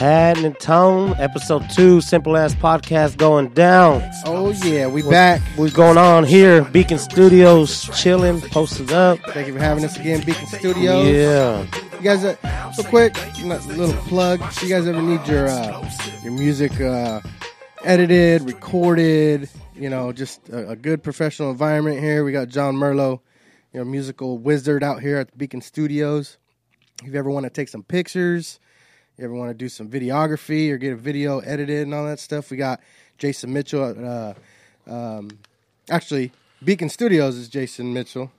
happening, Tone? Episode two, Simple Ass Podcast going down. Oh yeah, we back. What's going on here? Beacon Studios, chilling, posted up. Thank you for having us again, Beacon Studios. Yeah. You guys, uh, so quick, little plug. You guys ever need your uh, your music uh, edited, recorded? You know, just a, a good professional environment here. We got John Merlo, you know, musical wizard out here at the Beacon Studios. If you ever want to take some pictures, you ever want to do some videography or get a video edited and all that stuff, we got Jason Mitchell. At, uh, um, actually, Beacon Studios is Jason Mitchell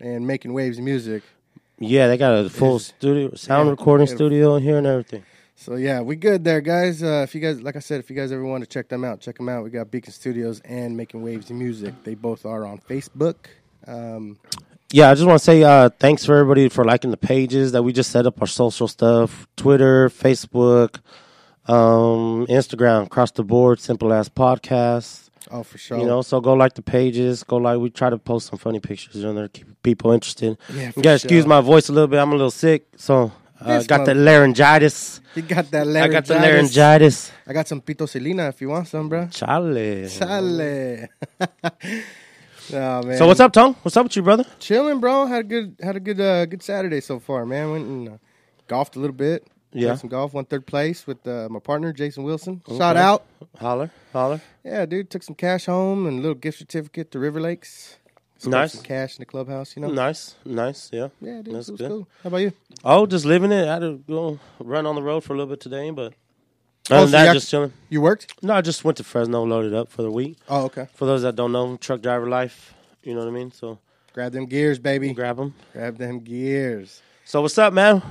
and Making Waves Music. Yeah, they got a full studio, sound yeah, recording yeah. studio in here and everything. So yeah, we good there, guys. Uh, if you guys, like I said, if you guys ever want to check them out, check them out. We got Beacon Studios and Making Waves Music. They both are on Facebook. Um, Yeah, I just want to say uh, thanks for everybody for liking the pages that we just set up our social stuff Twitter, Facebook, um, Instagram, across the board, Simple Ass Podcast. oh, for sure. You know, so go like the pages. Go like. We try to post some funny pictures on there, keep people interested. Yeah, you gotta excuse my voice a little bit. I'm a little sick, so uh, got the laryngitis. you got that laryngitis. I got the laryngitis. I got some pitocelina if you want some, bro. Charlie. Chale. oh man. So what's up, Tone? What's up with you, brother? Chilling, bro. Had a good, had a good, uh, good Saturday so far, man. Went and uh, golfed a little bit. Yeah. Played some golf. Won third place with uh, my partner Jason Wilson. Okay. Shout out. Holler, holler. Yeah, dude. Took some cash home and a little gift certificate to River Lakes. Nice. Some cash in the clubhouse, you know. Nice, nice. Yeah. Yeah, dude. That's it was good. cool. How about you? Oh, just living it. I had to go run on the road for a little bit today, but Oh, other than so that, you just chilling. You worked? No, I just went to Fresno, loaded up for the week. Oh, okay. For those that don't know, truck driver life. You know what I mean? So Grab them gears, baby. grab them. Grab them gears. So what's up, man?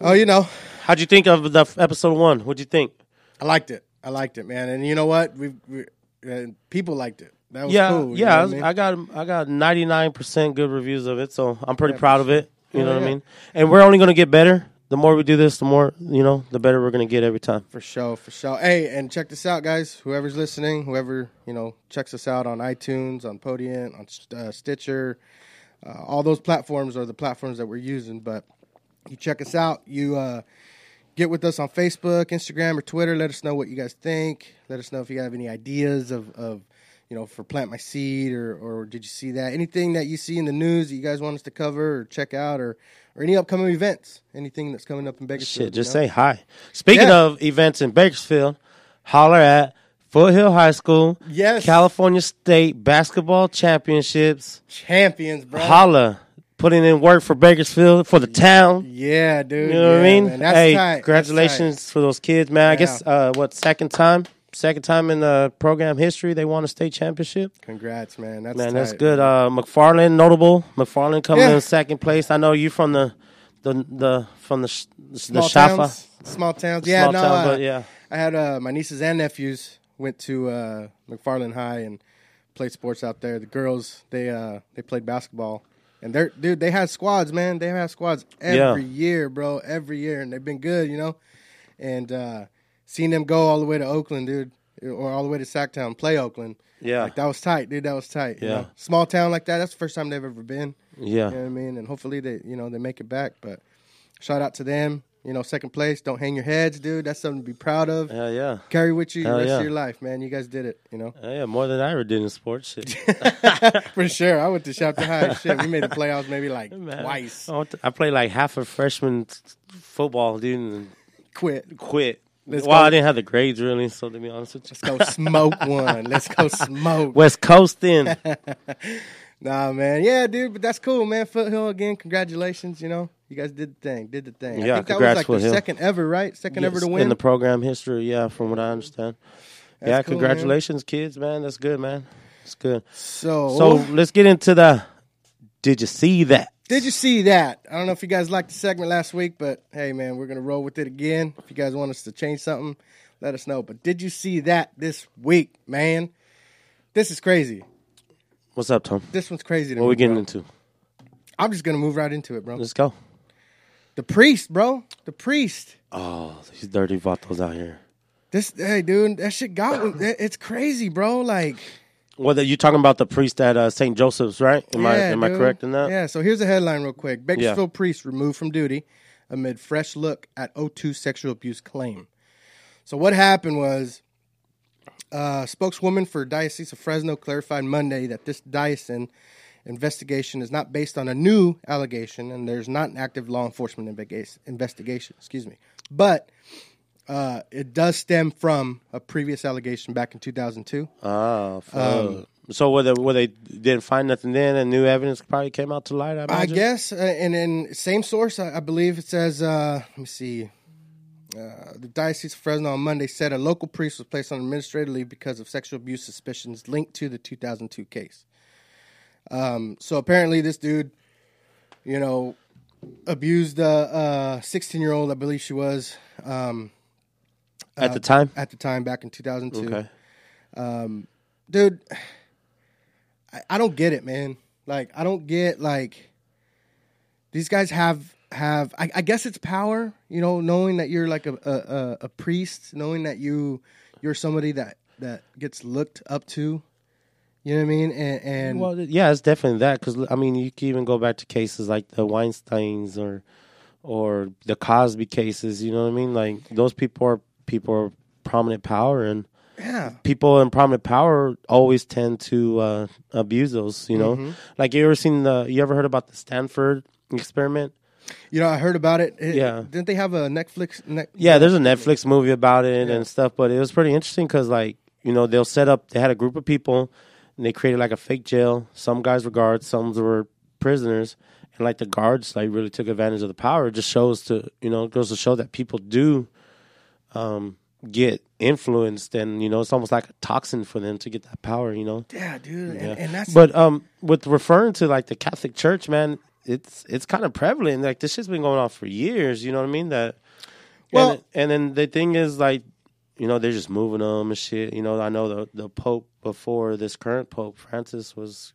Oh, you know, How'd you think of the f- episode one? What'd you think? I liked it. I liked it, man. And you know what? We, we uh, people liked it. That was yeah, cool. yeah. I, was- I mean? I got I got ninety nine percent good reviews of it, so I'm pretty Yeah, proud of it. You Yeah, know what I mean? And we're only gonna get better. The more we do this, the more you know, the better we're gonna get every time. For sure, for sure. Hey, and check this out, guys. Whoever's listening, whoever you know checks us out on iTunes, on Podium, on uh, Stitcher, uh, all those platforms are the platforms that we're using. But you check us out. You uh, get with us on Facebook, Instagram, or Twitter. Let us know what you guys think. Let us know if you have any ideas of, of you know, for plant my seed, or or did you see that? Anything that you see in the news that you guys want us to cover or check out, or or any upcoming events, anything that's coming up in Bakersfield. Shit, just you know? say hi. Speaking Yeah. of events in Bakersfield, holler at Foothill High School, Yes. California State Basketball Championships. champions, bro. Holla, putting in work for Bakersfield for the town. Yeah, dude. You know what I mean? That's hey, tight. Congratulations for those kids, man. I guess uh, what second time, second time in the program history they won a state championship. Congrats, man. That's Man, that's good. Uh, McFarland, notable. McFarland coming Yeah. in second place. I know you from the the the from the the Small Shafter. towns. Small towns. Yeah, Small no. town, I, but yeah. I had uh, my nieces and nephews went to uh, McFarland High and played sports out there. The girls they uh, they played basketball. And they're dude, they had squads, man. They have squads every Yeah. year, bro. Every year, and they've been good, you know. And uh, seeing them go all the way to Oakland, dude, or all the way to Sacktown, play Oakland, Yeah. like that was tight, dude. That was tight. you Yeah. know? small town like that. That's the first time they've ever been. Yeah. You know what I mean? And hopefully they, you know, they make it back. But shout out to them. You know, second place. Don't hang your heads, dude. That's something to be proud of. Hell yeah. Carry with you the rest yeah. of your life, man. You guys did it. You know, Hell yeah. More than I ever did in sports. Shit. for sure. I went to Shafter High. Shit, we made the playoffs maybe like Man, twice. I played like half a freshman football, dude, and Quit. quit. Let's well, go. I didn't have the grades really, so to be honest with you. Let's go smoke one. Let's go smoke. West Coast in. Nah, man. Yeah, dude. But that's cool, man. Foothill again. Congratulations. You know, you guys did the thing. Did the thing. Yeah, I think that was congrats, like the Foothill. second ever, right? Second ever to win. in the program history. Yeah, from what I understand. That's yeah, cool, man. congratulations, kids, man. That's good, man. That's good. so, So let's get into the. Did you see that? Did you see that? I don't know if you guys liked the segment last week, but hey, man, we're gonna roll with it again. If you guys want us to change something, let us know. But did you see that this week, man? This is crazy. What's up, Tom? This one's crazy. To What me, we getting bro. into? I'm just gonna move right into it, bro. Let's go. The priest, bro. The priest. Oh, these dirty vatos out here. This, hey, dude, that shit got me. It's crazy, bro. Like, Well, you're talking about the priest at uh, St. Joseph's, right? Am I yeah, am I correct in that? Yeah. So here's a headline, real quick. Bakersfield priest removed from duty amid fresh look at O2 sexual abuse claim. So what happened was, uh, spokeswoman for Diocese of Fresno clarified Monday that this diocese investigation is not based on a new allegation, and there's not an active law enforcement investigation. Excuse me, but uh, it does stem from a previous allegation back in 2002. Ah, fuck. Um, so whether where they didn't find nothing then, and new evidence probably came out to light. I, I guess, uh, and then same source, I, I believe it says. Uh, let me see. Uh, the Diocese of Fresno on Monday said a local priest was placed on administrative leave because of sexual abuse suspicions linked to the 2002 case. Um, so apparently, this dude, you know, abused a 16 year old, I believe she was, um, at the uh, time. at the time back in 2002. Okay. Um, dude I, I don't get it man like i don't get like these guys have have I, I guess it's power you know knowing that you're like a, a, a, a priest knowing that you you're somebody that that gets looked up to you know what i mean and, and Well, yeah, it's definitely that because I mean, you can even go back to cases like the Weinstein's or or the Cosby cases. You know what I mean? Like those people are people are prominent power, and yeah people in prominent power always tend to uh, abuse those. You know, Mm-hmm. like you ever seen the? You ever heard about the Stanford experiment? you know i heard about it, It- Yeah. didn't they have a netflix ne- Yeah, there's a Netflix movie about it Yeah. and stuff, but it was pretty interesting because, like, you know, they'll set up. They had a group of people, and they created like a fake jail. Some guys were guards, some were prisoners, and like the guards, like, really took advantage of the power. It just shows to, you know, it goes to show that people do, um, get influenced, and you know, it's almost like a toxin for them to get that power. You know, yeah dude Yeah. and, and that's but um, with referring to like the Catholic Church, man, it's it's kind of prevalent. Like this shit's been going on for years. You know what I mean? That Well- and, and then the thing is like, you know, they're just moving them and shit. You know, I know the the Pope before this current Pope Francis was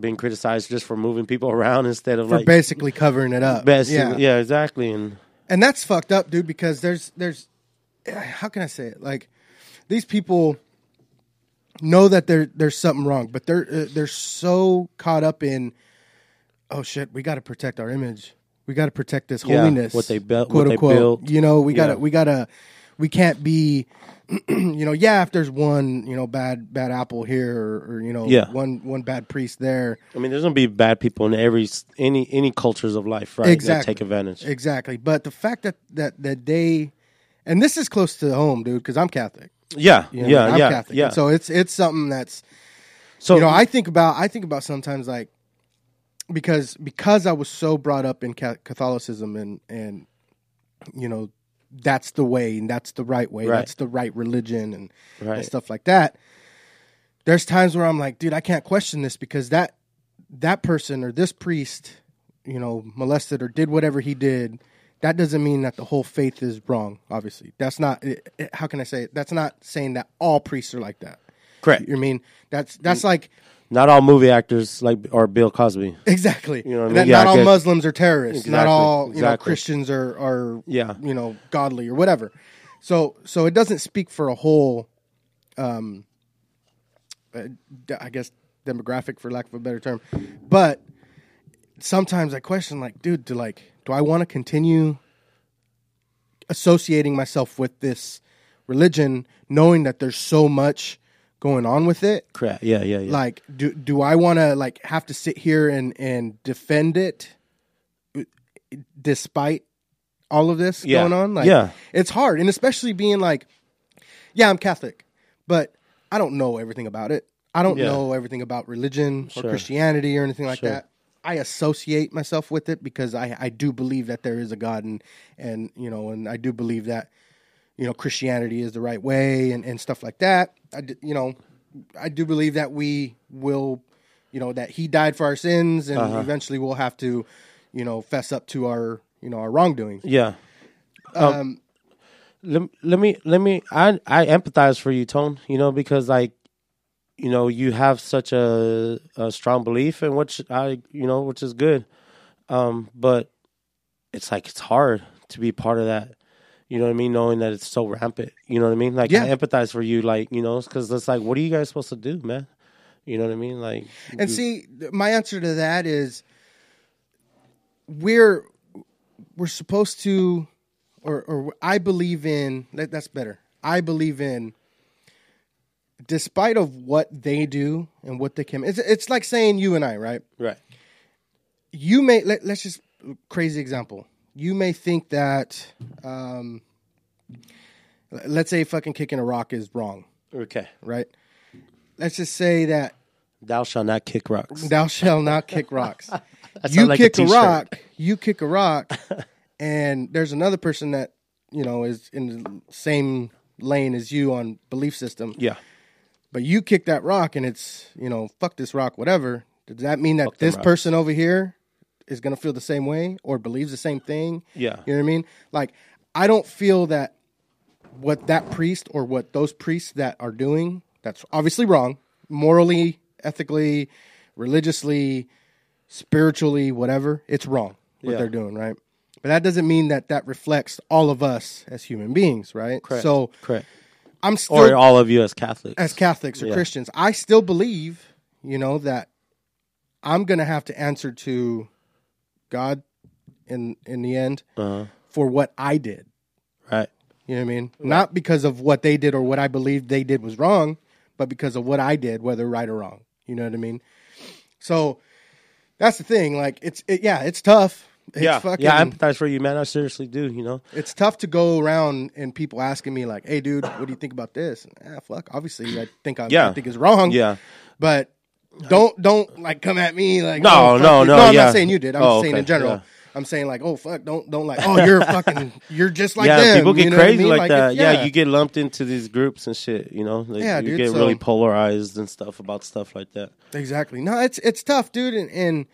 being criticized just for moving people around instead of for like basically covering it up basically- yeah, exactly. And and that's fucked up, dude. Because there's there's how can I say it? Like these people know that there there's something wrong, but they're uh, they're so caught up in oh shit, we got to protect our image. We got to protect this Yeah, holiness. what they built- quote what they unquote. built. You know, we got to Yeah. we got to we can't be you know, yeah, if there's one, you know, bad bad apple here or, or you know, Yeah. one one bad priest there. I mean, there's gonna be bad people in every any any cultures of life, right? Exactly. That take advantage. Exactly. But the fact that that that they and this is close to home, dude, because I'm Catholic. Yeah, You know, yeah, I'm yeah, Catholic. yeah. So it's it's something that's so you know I think about I think about sometimes like because because I was so brought up in Catholicism and and you know that's the way and that's the right way Right. that's the right religion and, and stuff like that. There's times where I'm like, dude, I can't question this because that that person or this priest, you know, molested or did whatever he did. That doesn't mean that the whole faith is wrong. Obviously, that's not. It, it- how can I say it? That's not saying that all priests are like that. correct. You I mean that's that's like Not all movie actors like or Bill Cosby. exactly. You know what I mean? That Yeah, not I all Muslims are terrorists. Not all you know. Christians are are Yeah. you know godly or whatever. So so it doesn't speak for a whole, um, uh, I guess demographic for lack of a better term, but sometimes I question like, dude, do like do I want to continue associating myself with this religion, knowing that there's so much going on with it? Crap. Yeah, yeah, yeah. like do do I want to like have to sit here and and defend it despite all of this Yeah. going on like Yeah. it's hard and especially being like yeah I'm Catholic but I don't know everything about it I don't Yeah. know everything about religion or Sure. Christianity or anything like Sure. that I associate myself with it because I I do believe that there is a God and and you know and I do believe that you know Christianity is the right way and, and stuff like that. I d- you know I do believe that we will you know that he died for our sins and Uh-huh. eventually we'll have to you know fess up to our you know our wrongdoings. yeah. Um, let, let me let me I I empathize for you, Tone. You know because like you know you have such a, a strong belief in which I you know which is good, um, but it's like it's hard to be part of that. You know what I mean? Knowing that it's so rampant. You know what I mean? Like Yeah. I empathize for you, like you know, because it's like, what are you guys supposed to do, man? You know what I mean? Like, And see, my answer to that is we're we're supposed to, or or I believe in. That's better. I believe in. Despite of what they do and what they can, it's it's like saying you and I, right? Right. you may let, let's just crazy example. You may think that um, let's say fucking kicking a rock is wrong, Okay. right? Let's just say that Thou shalt not kick rocks. thou shall not kick rocks. You like a kick a, t-shirt. rock, you kick a rock, and there's another person that you know is in the same lane as you on belief system. Yeah. But you kick that rock and it's, you know, fuck this rock, whatever. Does that mean that Fuck this person over here is going to feel the same way or believes the same thing? Yeah. You know what I mean? Like, I don't feel that what that priest or what those priests that are doing, that's obviously wrong, morally, ethically, religiously, spiritually, whatever, it's wrong what Yeah. they're doing, right? But that doesn't mean that that reflects all of us as human beings, right? Correct. So Correct. I'm still Or all of you as Catholics. as Catholics or Yeah. Christians, I still believe, you know, that I'm going to have to answer to God in in the end uh-huh. for what I did. Right. You know what I mean? Not because of what they did or what I believed they did was wrong, but because of what I did, whether right or wrong. You know what I mean? So that's the thing. Like it's it, yeah, it's tough. It's yeah. fucking, yeah. I empathize for you, man. I seriously do. You know. it's tough to go around and people asking me like, "Hey, dude, what do you think about this?" And, ah, fuck. Obviously, I think I, Yeah. I think it's wrong. Yeah. but don't don't like come at me like No, oh, no, no, no I'm yeah. not saying you did I'm Oh, saying okay, in general yeah. I'm saying like oh fuck don't don't like oh you're fucking you're just like yeah, them people get you know what I crazy mean? like, that. it's- Yeah. you get lumped into these groups and shit. You know, like, Yeah, you dude, get so- really polarized and stuff about stuff like that. exactly no it's it's tough dude and and,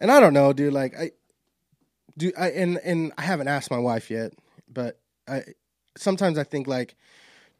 and I don't know dude like I do I and and I haven't asked my wife yet but I sometimes I think like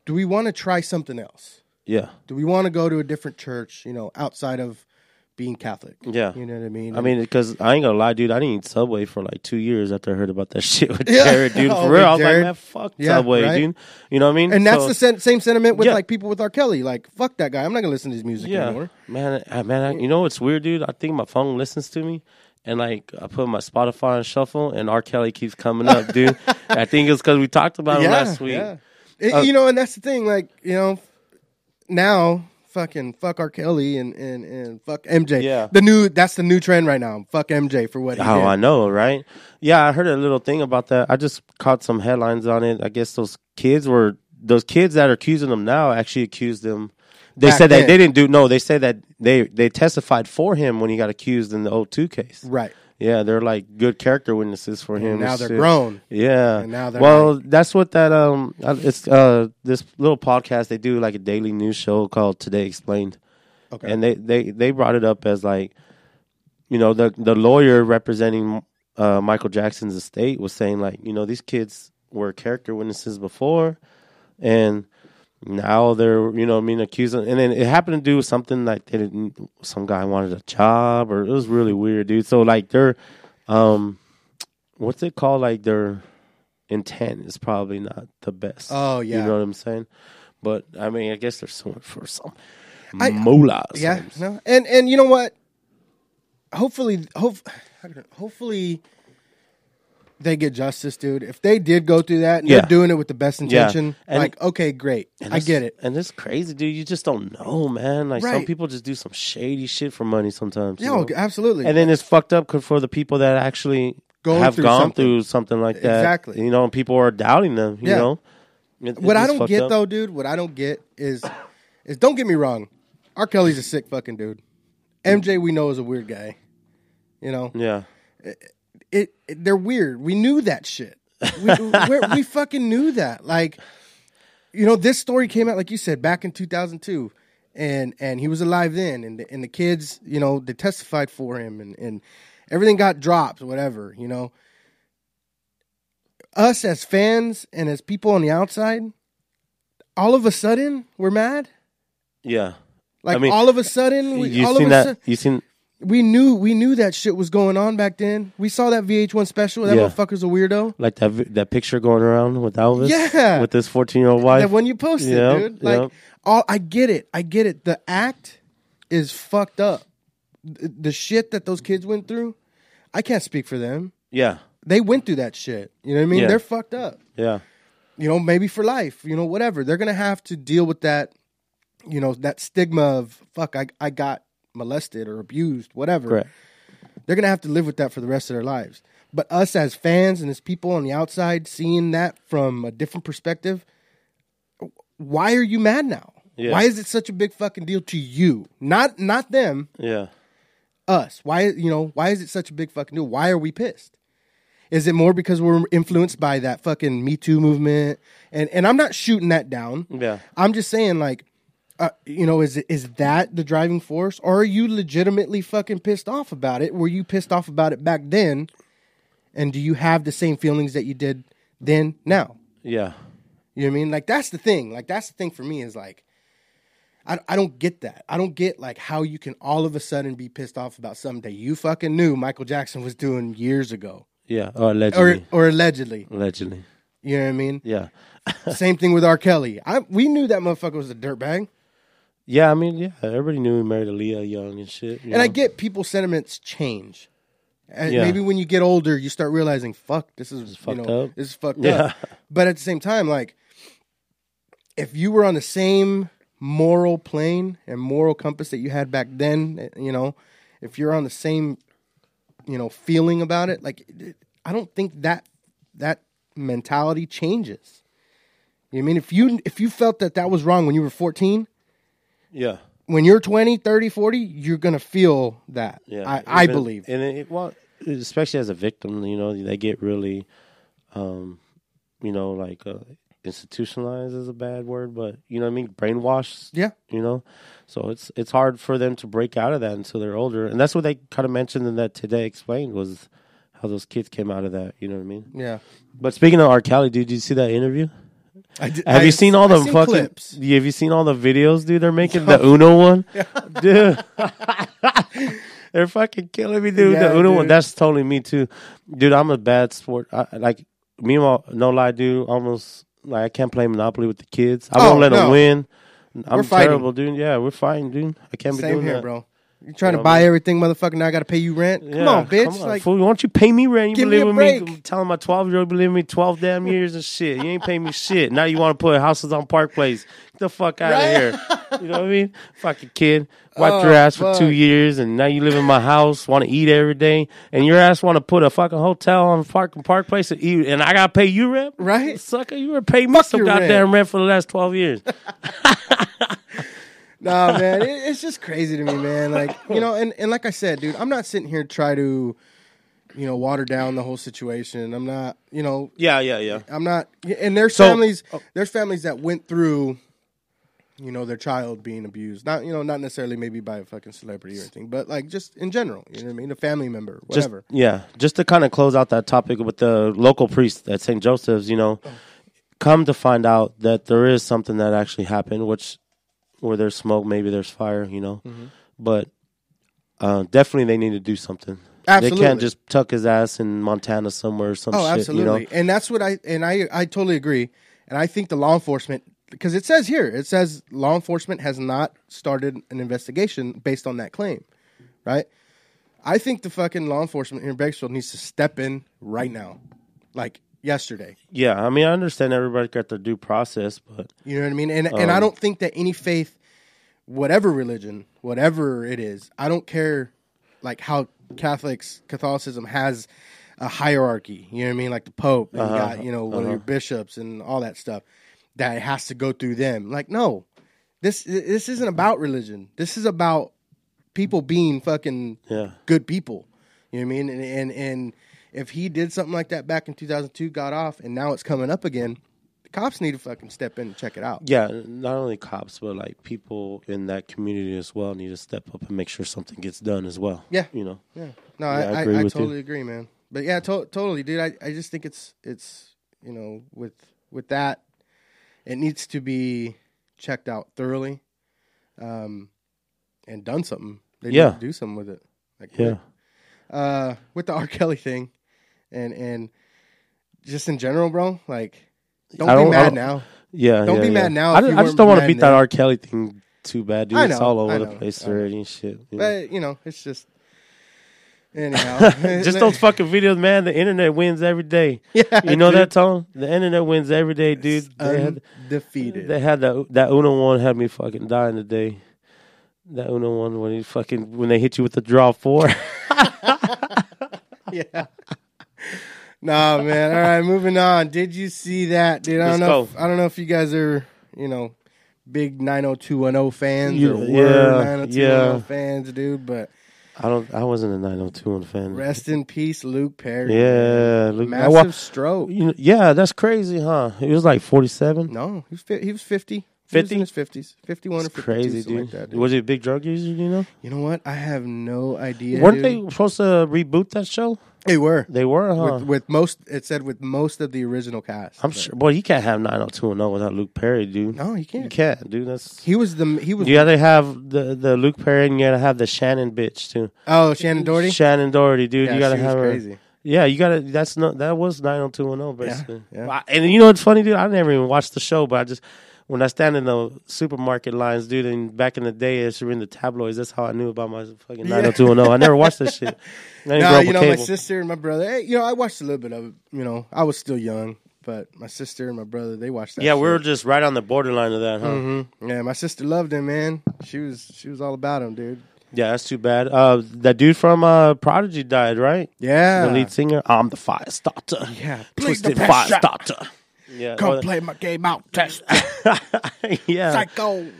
do we want to try something else? Yeah, do we want to go to a different church you know outside of being Catholic yeah. you know what I mean I mean, because I ain't gonna lie, dude. I didn't eat Subway for like two years after I heard about that shit with Yeah. Jared, dude. Oh, For real, I was Jared. like, man, fuck Yeah, Subway, right? dude. You know what I mean? And that's So- the sen- same sentiment with Yeah. like people with R. Kelly. Like, fuck that guy. I'm not gonna listen to his music yeah, anymore. man, I, man. I, you know what's weird, dude? I think my phone listens to me. And like I put my Spotify on shuffle, and R. Kelly keeps coming up, dude. I think it's because we talked about him last week. yeah. It- Uh, you know, and that's the thing. Like, you know, now fucking fuck R. Kelly and and and fuck MJ. Yeah. the new that's the new trend right now. Fuck MJ for what he Oh, did. I know, right? Yeah, I heard a little thing about that. I just caught some headlines on it. I guess those kids were those kids that are accusing them now actually accused them. They Back said that then. they didn't do no. They said that they they testified for him when he got accused in the 02 case. Right. Yeah, they're like good character witnesses for him. now they're grown. Yeah. And now they're well, that's what that um it's uh this little podcast they do like a daily news show called Today Explained. Okay. And they they they brought it up as like you know the the lawyer representing uh Michael Jackson's estate was saying like, you know, these kids were character witnesses before and now they're you know I mean accusing and then it happened to do something like they didn't some guy wanted a job or it was really weird dude so like they're um what's it called like their intent is probably not the best Oh, yeah. you know what i'm saying but i mean i guess they're suing for some I- moolah Yeah. No. And and you know what? Hopefully, hope, hopefully. They get justice, dude. If they did go through that and Yeah. they're doing it with the best intention, And- like, okay, great. I get it. and it's crazy dude you just don't know man like some people just do some shady shit for money sometimes you know? absolutely. and then it's fucked up for the people that actually Going have through gone something. through something like that. Exactly. You know, and people are doubting them. You Yeah. know, It- what I don't get up. though, dude, what I don't get is is don't get me wrong, R. Kelly's a sick fucking dude. MJ we know is a weird guy. You know, Yeah, it, it- they're weird. We knew that shit. We, we, fucking knew that. Like, you know, this story came out like you said back in 2002, and and he was alive then, and the, and the kids, you know, they testified for him, and and everything got dropped, whatever, you know. Us as fans and as people on the outside, all of a sudden we're mad. yeah. Like I mean, all of a sudden, we, you all seen of a that? sudden, You seen? We knew we knew that shit was going on back then. We saw that VH1 special. That Yeah. motherfucker's a weirdo. Like that vi- that picture going around with Elvis, Yeah. with this fourteen year old wife. That when you posted, Yep, dude. Like, yep. all I get it. I get it. The act is fucked up. The, the shit that those kids went through, I can't speak for them. yeah, they went through that shit. You know what I mean? Yeah. They're fucked up. Yeah. You know, maybe for life. You know, whatever. They're gonna have to deal with that. You know, that stigma of fuck. I I got molested or abused, whatever. Correct. They're gonna have to live with that for the rest of their lives. But us as fans and as people on the outside seeing that from a different perspective, why are you mad now? Yeah. Why is it such a big fucking deal to you? Not not them, Yeah. us. Why you know, why is it such a big fucking deal? Why are we pissed? Is it more because we're influenced by that fucking Me Too movement? And and I'm not shooting that down. Yeah. I'm just saying, like, uh, you know, is is that the driving force, or are you legitimately fucking pissed off about it? Were you pissed off about it back then, and do you have the same feelings that you did then now? Yeah. You know what I mean? Like that's the thing. Like that's the thing for me is like, I I don't get that. I don't get like how you can all of a sudden be pissed off about something that you fucking knew Michael Jackson was doing years ago, Yeah. Or or allegedly. or allegedly. allegedly. You know what I mean? Yeah. Same thing with R. Kelly. I we knew that motherfucker was a dirtbag. Yeah. I mean, yeah. Everybody knew he married Aaliyah young and shit. you And I know? get people's sentiments change. And Yeah. maybe when you get older, you start realizing, fuck, this is, you fucked know, up. this is fucked Yeah. up. But at the same time, like, if you were on the same moral plane and moral compass that you had back then, you know, if you're on the same, you know, feeling about it, like, I don't think that that mentality changes. You know what I mean? If you if you felt that that was wrong when you were 14, Yeah. when you're 20, 30, 40, you're going to feel that. Yeah, I, I Even- believe. and it, well, especially as a victim, you know, they get really, um, you know, like uh, institutionalized is a bad word, but you know what I mean, brainwashed. Yeah. you know, so it's it's hard for them to break out of that until they're older, and that's what they kind of mentioned in that today explained was how those kids came out of that. You know what I mean? Yeah. But speaking of R. Kelly, dude, did you see that interview? I did, Have I- you seen all the seen fucking? clips? Have you seen all the videos, dude? They're making the Uno one, dude. They're fucking killing me, dude. Yeah, the Uno one. That's totally me too, dude. I'm a bad sport. I, like me, and my- no lie, dude. Almost like I can't play Monopoly with the kids. I Oh, won't let them win. I'm We're fighting. terrible, dude. Yeah, we're fighting, dude. I can't be Same doing here, that. bro. You trying You to know, buy everything, motherfucker? Now I got to pay you rent. Come Yeah, on, bitch. Come on, like, fool. Why don't you pay me rent? You Give been me a living with me, telling my 12 year old with me 12 damn years and shit. You ain't paying me shit. Now you want to put houses on Park Place. Get the fuck out Right? of here. You know what I mean? Fucking kid. Wiped Oh, your ass for fuck. two years and now you live in my house, want to eat every day, and your ass want to put a fucking hotel on Park, Park Place to eat, and I got to pay you rent? Right? Sucker, you were paying me Fuck some goddamn rent. for the last 12 years. nah, man. It, it's just crazy to me, man. Like, you know, and, and like I said, dude, I'm not sitting here to try to, you know, water down the whole situation. I'm not, you know, yeah, yeah, yeah. I'm not. And there's So- families. Oh. There's families that went through, you know, their child being abused. Not, you know, not necessarily maybe by a fucking celebrity or anything, but like just in general. You know what I mean? A family member, just whatever. yeah, just to kind of close out that topic with the local priest at St. Joseph's, you know, come to find out that there is something that actually happened, which where there's smoke, maybe there's fire, you know, Mm-hmm. but uh, definitely they need to do something. Absolutely. They can't just tuck his ass in Montana somewhere or some Oh, shit, absolutely. you know. And that's what I and I I totally agree. And I think the law enforcement because it says here, it says law enforcement has not started an investigation based on that claim. Right? I think the fucking law enforcement here in Bakersfield needs to step in right now. Like yesterday. Yeah, I mean, I understand everybody got their due process, but You know what I mean? And and I Um, don't think that any faith, whatever religion, whatever it is, I don't care like how Catholics Catholicism has a hierarchy. You know what I mean? Like the Pope and you Uh-huh, got, you know, one of your bishops and all that stuff. That it has to go through them. Like, no. This this isn't about religion. This is about people being fucking yeah, good people. You know what I mean? And, and and if he did something like that back in 2002, got off, and now it's coming up again, the cops need to fucking step in and check it out. yeah. Not only cops, but like people in that community as well need to step up and make sure something gets done as well. Yeah. you know. Yeah, no, Yeah, I I, I, agree I, you. totally agree, man. But yeah, to- totally, dude. I, I just think it's it's you know with with that, it needs to be checked out thoroughly, um, and done something. They Yeah. need to do something with it. Like, Yeah. uh, with the R. Kelly thing, and and just in general, bro. Like, don't, be don't- I mad don't- now. Yeah, Don't yeah, be yeah. mad now I, just- I just don't want to beat that. R. Kelly thing too bad, dude. I It's know, all over the place already and shit. you know. But you know, it's just Anyhow, Just those fucking videos, man. The internet wins every day. Yeah, you know dude. that tone. The internet wins every day, dude. They had, they had that that Uno one had me fucking dying today. That Uno one when he fucking when they hit you with the draw four. yeah. Nah, man. All right, moving on. Did you see that, dude? I don't Let's know. If, I don't know if you guys are, you know, big 90210 fans Yeah, or were yeah, 90210 yeah. fans, dude. But I don't. I wasn't a nine hundred two one fan. rest in peace, Luke Perry. Yeah, I Massive wa- stroke. you know, yeah, that's crazy, huh? He was like forty seven. No, he was fi- he was 50. He was 50? in his 50s. 51 or It's 52, crazy, dude. Like that, dude. Was he a big drug user? You know? You know what? I have no idea. Weren't dude. they supposed to reboot that show? They were. They were, huh? With, with most, it said with most of the original cast. I'm but- sure. Boy, you can't have nine hundred two and zero without Luke Perry, dude. No, you can't. You can't, dude. That's He was the he was. you gotta have the the Luke Perry and you gotta have the Shannen bitch too. Oh, Shannen Doherty. Shannen Doherty, dude. Yeah, you gotta have her. crazy. Yeah, you gotta. That's not. That was nine hundred two and zero basically. yeah. I- And you know what's funny, dude? I never even watched the show, but I just when I stand in the supermarket lines, dude. And back in the day, as in the tabloids, that's how I knew about my fucking nine hundred two and zero. I never watched that shit. I didn't No, grow up you know my sister and my brother. Hey, you know I watched a little bit of it. You know I was still young, but my sister and my brother they watched that. Yeah, we were just right on the borderline of that, huh? Mhm. Yeah, my sister loved him, man. She was she was all about him, dude. Yeah, that's too bad. Uh, that dude from uh, Prodigy died, right? Yeah, The lead singer. I'm the fire starter. Yeah, Twisted fire starter. Yeah. Come oh, play my game out, test yeah. psycho.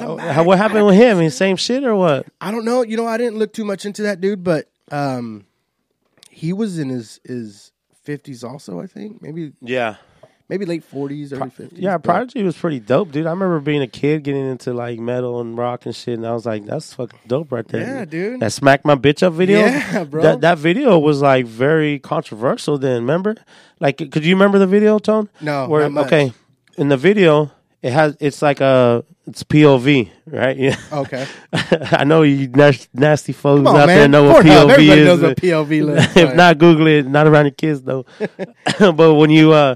Oh, how- what happened with him? He same shit or what? I don't know. You know, I didn't look too much into that dude, but um, he was in his his fifties also. I think maybe Yeah. Maybe late forties, early fifties. Yeah, Prodigy was pretty dope, dude. I remember being a kid getting into like metal and rock and shit, and I was like, "That's fucking dope right there." Yeah, dude. That "Smack My Bitch Up" video. Yeah, bro. That that video was like very controversial. Then remember, like, could you remember the video, Tone? No, Where okay, in the video, it has it's like a it's POV, right? Yeah. Okay. I know you nas- nasty folks on, out man. there know what POV everybody is. knows what POV looks if not, Google it. Not around your kids though. but when you uh,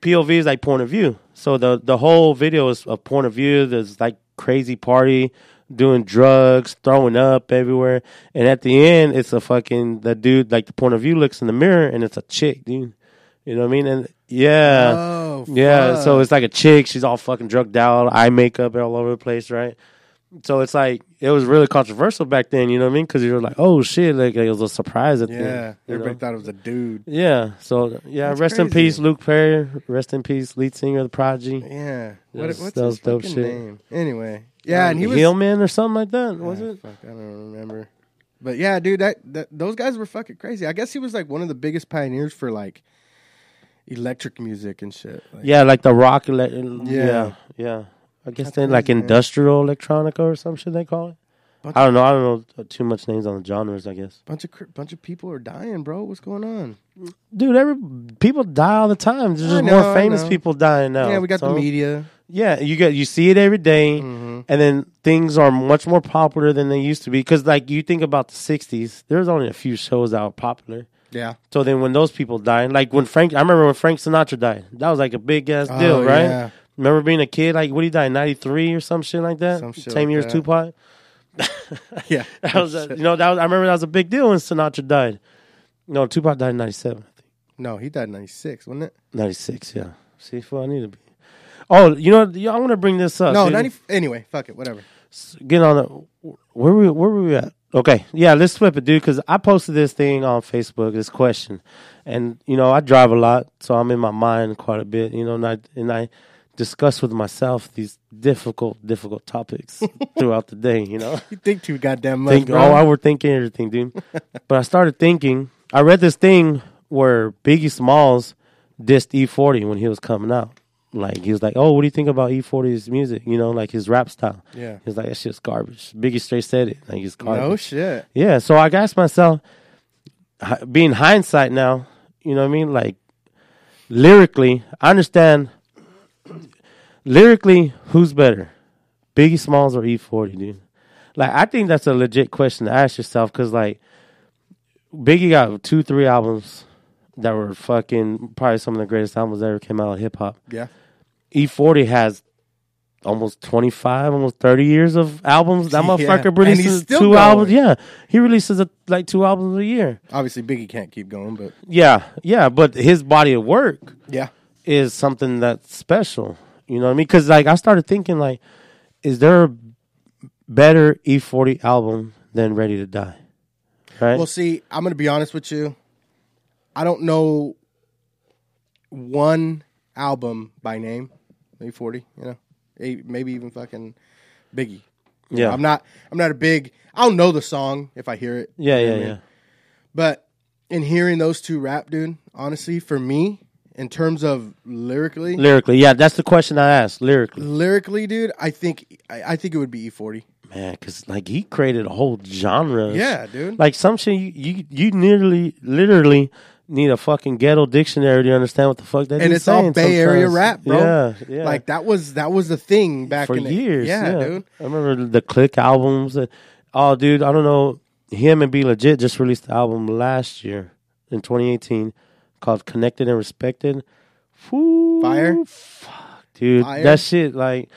POV is like point of view. So the the whole video is a point of view. There's like crazy party, doing drugs, throwing up everywhere, and at the end, it's a fucking the dude like the point of view looks in the mirror and it's a chick, dude. You know what I mean? And yeah. Oh, Yeah, so it's like a chick. She's all fucking drugged out, eye makeup all over the place, right? So it's like it was really controversial back then. You know what I mean? Because you were like, "Oh shit!" Like it was a surprise at yeah. end. you Everybody know? thought it was a dude. Yeah. So yeah, That's rest in peace, Luke Perry. Rest in peace, lead singer of the Prodigy. Yeah. What, That's- what's that his was dope shit. name? Anyway. Yeah, and he was Hillman or something like that. Was Ah, it? Fuck, I don't remember. But yeah, dude, that, that those guys were fucking crazy. I guess he was like one of the biggest pioneers for like electric music and shit. Like, Yeah, like the rock. Ele- yeah, Yeah. yeah, I guess then like man. industrial electronica or some shit they call it. Bunch I don't know. I don't know too much names on the genres. I guess. bunch of cr- bunch of people are dying, bro. What's going on? Dude, every people die all the time. There's I just know, more famous people dying now. yeah, we got so- the media. Yeah, you get you see it every day, Mhm. and then things are much more popular than they used to be. Because like you think about the '60s, there was only a few shows that were popular. Yeah. So then when those people died, like when Frank, I remember when Frank Sinatra died. That was like a big ass deal, Oh, right? yeah. Remember being a kid, like what he died '93 or some shit like that. Some shit Same like year as. Tupac. Yeah. That was, a, you know, that was, I remember that was a big deal when Sinatra died. No, Tupac died in '97. no, he died in 96, wasn't it? 96, yeah. See, for I need to be. Oh, you know, I want to bring this up. no, dude. 90 anyway, fuck it, whatever. Get on the. Where we where were we at? Okay, yeah, let's flip it, dude. Because I posted this thing on Facebook, this question, and you know, I drive a lot, so I'm in my mind quite a bit. You know, and I and I discuss with myself these difficult, difficult topics throughout the day. You know, You think too goddamn much, think, bro. oh, I were thinking everything, dude. but I started thinking. I read this thing where Biggie Smalls dissed E40 when he was coming out. Like he was like, "Oh, what do you think about E40's music? You know, like his rap style." yeah. He was like, "That shit's garbage." Biggie straight said it, like it's garbage. No shit. Yeah, so I asked myself, being hindsight now, you know what I mean? Like lyrically, I understand. Lyrically, who's better, Biggie Smalls or E40, dude? Like, I think that's a legit question to ask yourself because, like, Biggie got two, three albums that were fucking probably some of the greatest albums that ever came out of hip hop. Yeah. E40 has almost twenty five, almost thirty years of albums. That Yeah. motherfucker he's releases still two going. albums. Yeah, he releases a, like two albums a year. Obviously, Biggie can't keep going, but Yeah, yeah, but his body of work yeah, is something that's special. You know what I mean? Because like I started thinking like, is there a better E40 album than Ready to Die? Right? Well, see, I'm gonna be honest with you. I don't know one album by name, maybe forty. You know, maybe even fucking Biggie. yeah, I'm not. I'm not a big. I'll know the song if I hear it. yeah, yeah, I mean? yeah. But in hearing those two rap, dude, honestly, for me, in terms of lyrically, Lyrically, yeah, that's the question I asked. Lyrically, lyrically, dude, I think I, I think it would be E40. man, because like he created a whole genre. Yeah, dude. like some shit you you, you nearly literally need a fucking ghetto dictionary to understand what the fuck that and dude's it's all Bay Area rap, bro. Yeah, yeah. Like that was that was the thing back for in the, years. Yeah, Yeah, dude. I remember the Click albums. Oh, dude, I don't know. Him and B-Legit just released the album last year in 2018 called Connected and Respected. Whew, Fire? fuck, dude, Fire? that shit like.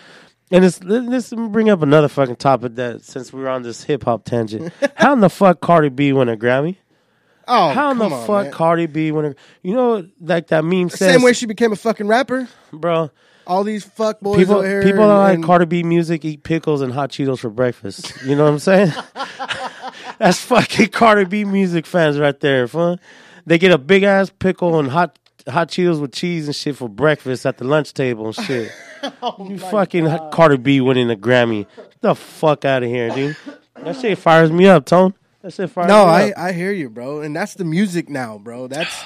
And it's let- let's bring up another fucking topic that since we were on this hip hop tangent. How in the fuck Cardi B win a Grammy? Oh, How in the on, fuck man. Cardi B win a? You know, like that meme says, Same way she became a fucking rapper. bro. All these fuck boys People, over here. people and, that like and- Cardi B music eat pickles and hot Cheetos for breakfast. You know what I'm saying? That's fucking Cardi B music fans right there, fun. They get a big ass pickle and hot hot Cheetos with cheese and shit for breakfast at the lunch table and shit. Oh you fucking Cardi B winning a Grammy. Get the fuck out of here, dude. That shit fires me up, Tone. That shit fires No, me I, up. I hear you, bro. And that's the music now, bro. That's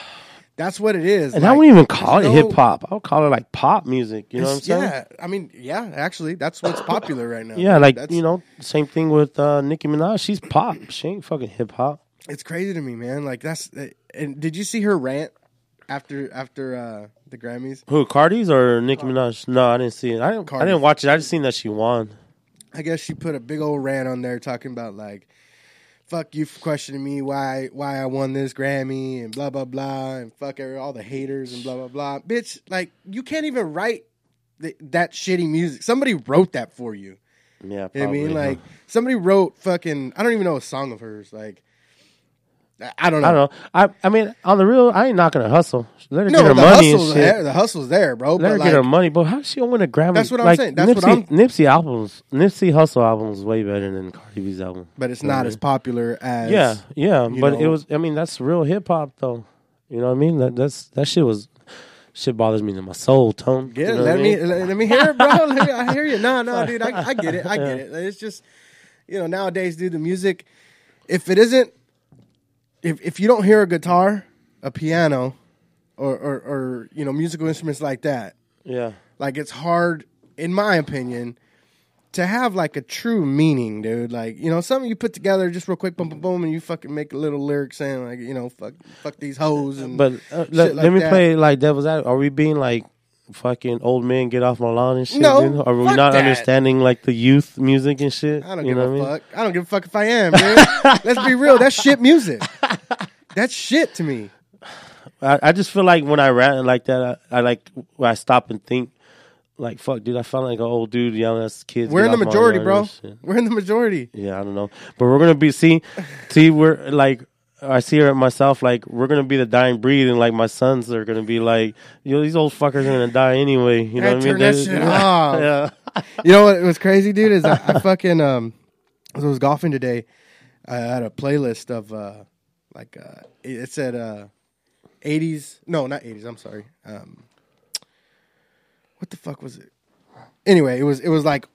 that's what it is. and I wouldn't even call it no- hip hop. I would call it like pop music. You know what I'm saying? Yeah, I mean, yeah, actually, that's what's popular right now. Yeah, like That's- you know, same thing with uh, Nicki Minaj. She's pop. She ain't fucking hip hop. it's crazy to me, man. Like that's. And did you see her rant after after uh the Grammys? Who Cardi's or Nicki Minaj? No, I didn't see it. I didn't. I didn't watch it. I just seen that she won. I guess she put a big old rant on there talking about like, "Fuck you for questioning me why why I won this Grammy and blah blah blah and fuck every, all the haters and blah blah blah." Bitch, like you can't even write th- that shitty music. Somebody wrote that for you. Yeah, You know what I mean, huh? like somebody wrote fucking. I don't even know a song of hers. Like, I- don't know. I don't know. I I mean, on the real, I ain't not gonna hustle. Let her No, get her the money and hustle's shit. there. The hustle's there, bro. Let her like, get her money, but how she gonna win a Grammy? That's what I'm like, saying. That's what Nipsey, I'm- Nipsey albums, Nipsey Hussle albums, way better than Cardi B's album. but it's not as popular as Yeah, yeah, but it was. I mean, that's real hip hop, though. You know what I mean? That that's that shit was. Shit bothers me to my soul, Tone. Yeah, You know let me mean? let, let me hear it, bro. Let me, I hear you. No, no, dude, I, I get it. I get it. It's just you know nowadays, dude, the music. If it isn't, if if you don't hear a guitar, a piano, or or, or you know musical instruments like that, Yeah, like it's hard, in my opinion, to have like a true meaning, dude. Like you know something you put together just real quick, boom, boom, boom, and you fucking make a little lyric saying like you know fuck fuck these hoes and but uh, let, like let me that. play like devil's advocate. Are we being like fucking old men get off my lawn and shit? No, dude? Are we fuck not that. understanding like the youth music and shit? I don't you give know a what I mean? fuck. I don't give a fuck if I am, dude. Let's be real. That's shit music. That's shit to me. I, I just feel like when I rant like that, I, I like when I stop and think, like, fuck, dude, I felt like an old dude yelling at kids. We're in the majority, bro. We're in the majority. Yeah, I don't know, but we're gonna be see, see, we're like. I see her at myself like we're gonna be the dying breed, and like my sons are gonna be like, you know, these old fuckers are gonna die anyway. You know what I mean? They- off. yeah. You know what was crazy, dude? Is I, I fucking um, as I was golfing today, I had a playlist of uh, like uh, it said uh, eighties. No, not eighties. I'm sorry. Um, what the fuck was it? Anyway, it was it was like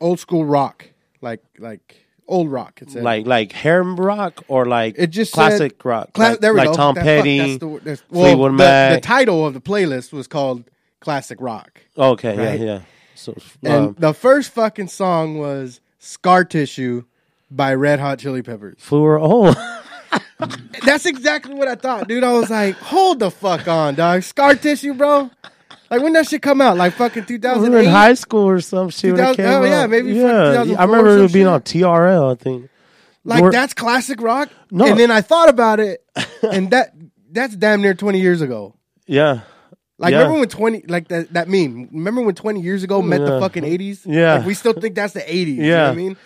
old school rock, like like old rock. It said like like harem rock or like It just classic said- rock, Cla- like, there we like go. Tom That- Petty. that's the, that's, well, Fleetwood the, Mac. the title of the playlist was called Classic Rock. okay, right? yeah, yeah. So And um, the first fucking song was Scar Tissue by Red Hot Chili Peppers. flew her oh That's exactly what I thought, dude. I was like, hold the fuck on, dog. Scar Tissue, bro. Like when that shit come out? Like fucking we were in high school or some shit. when it 2000 came oh, yeah, out. maybe yeah. I remember it being shit. on TRL. I think. Like that's classic rock? No. And then I thought about it, and that that's damn near 20 years ago. Yeah, Like Yeah. remember when twenty like that that meme? Remember when twenty years ago meant the fucking eighties? Yeah. like, we still think that's the eighties. you know Yeah. what I mean.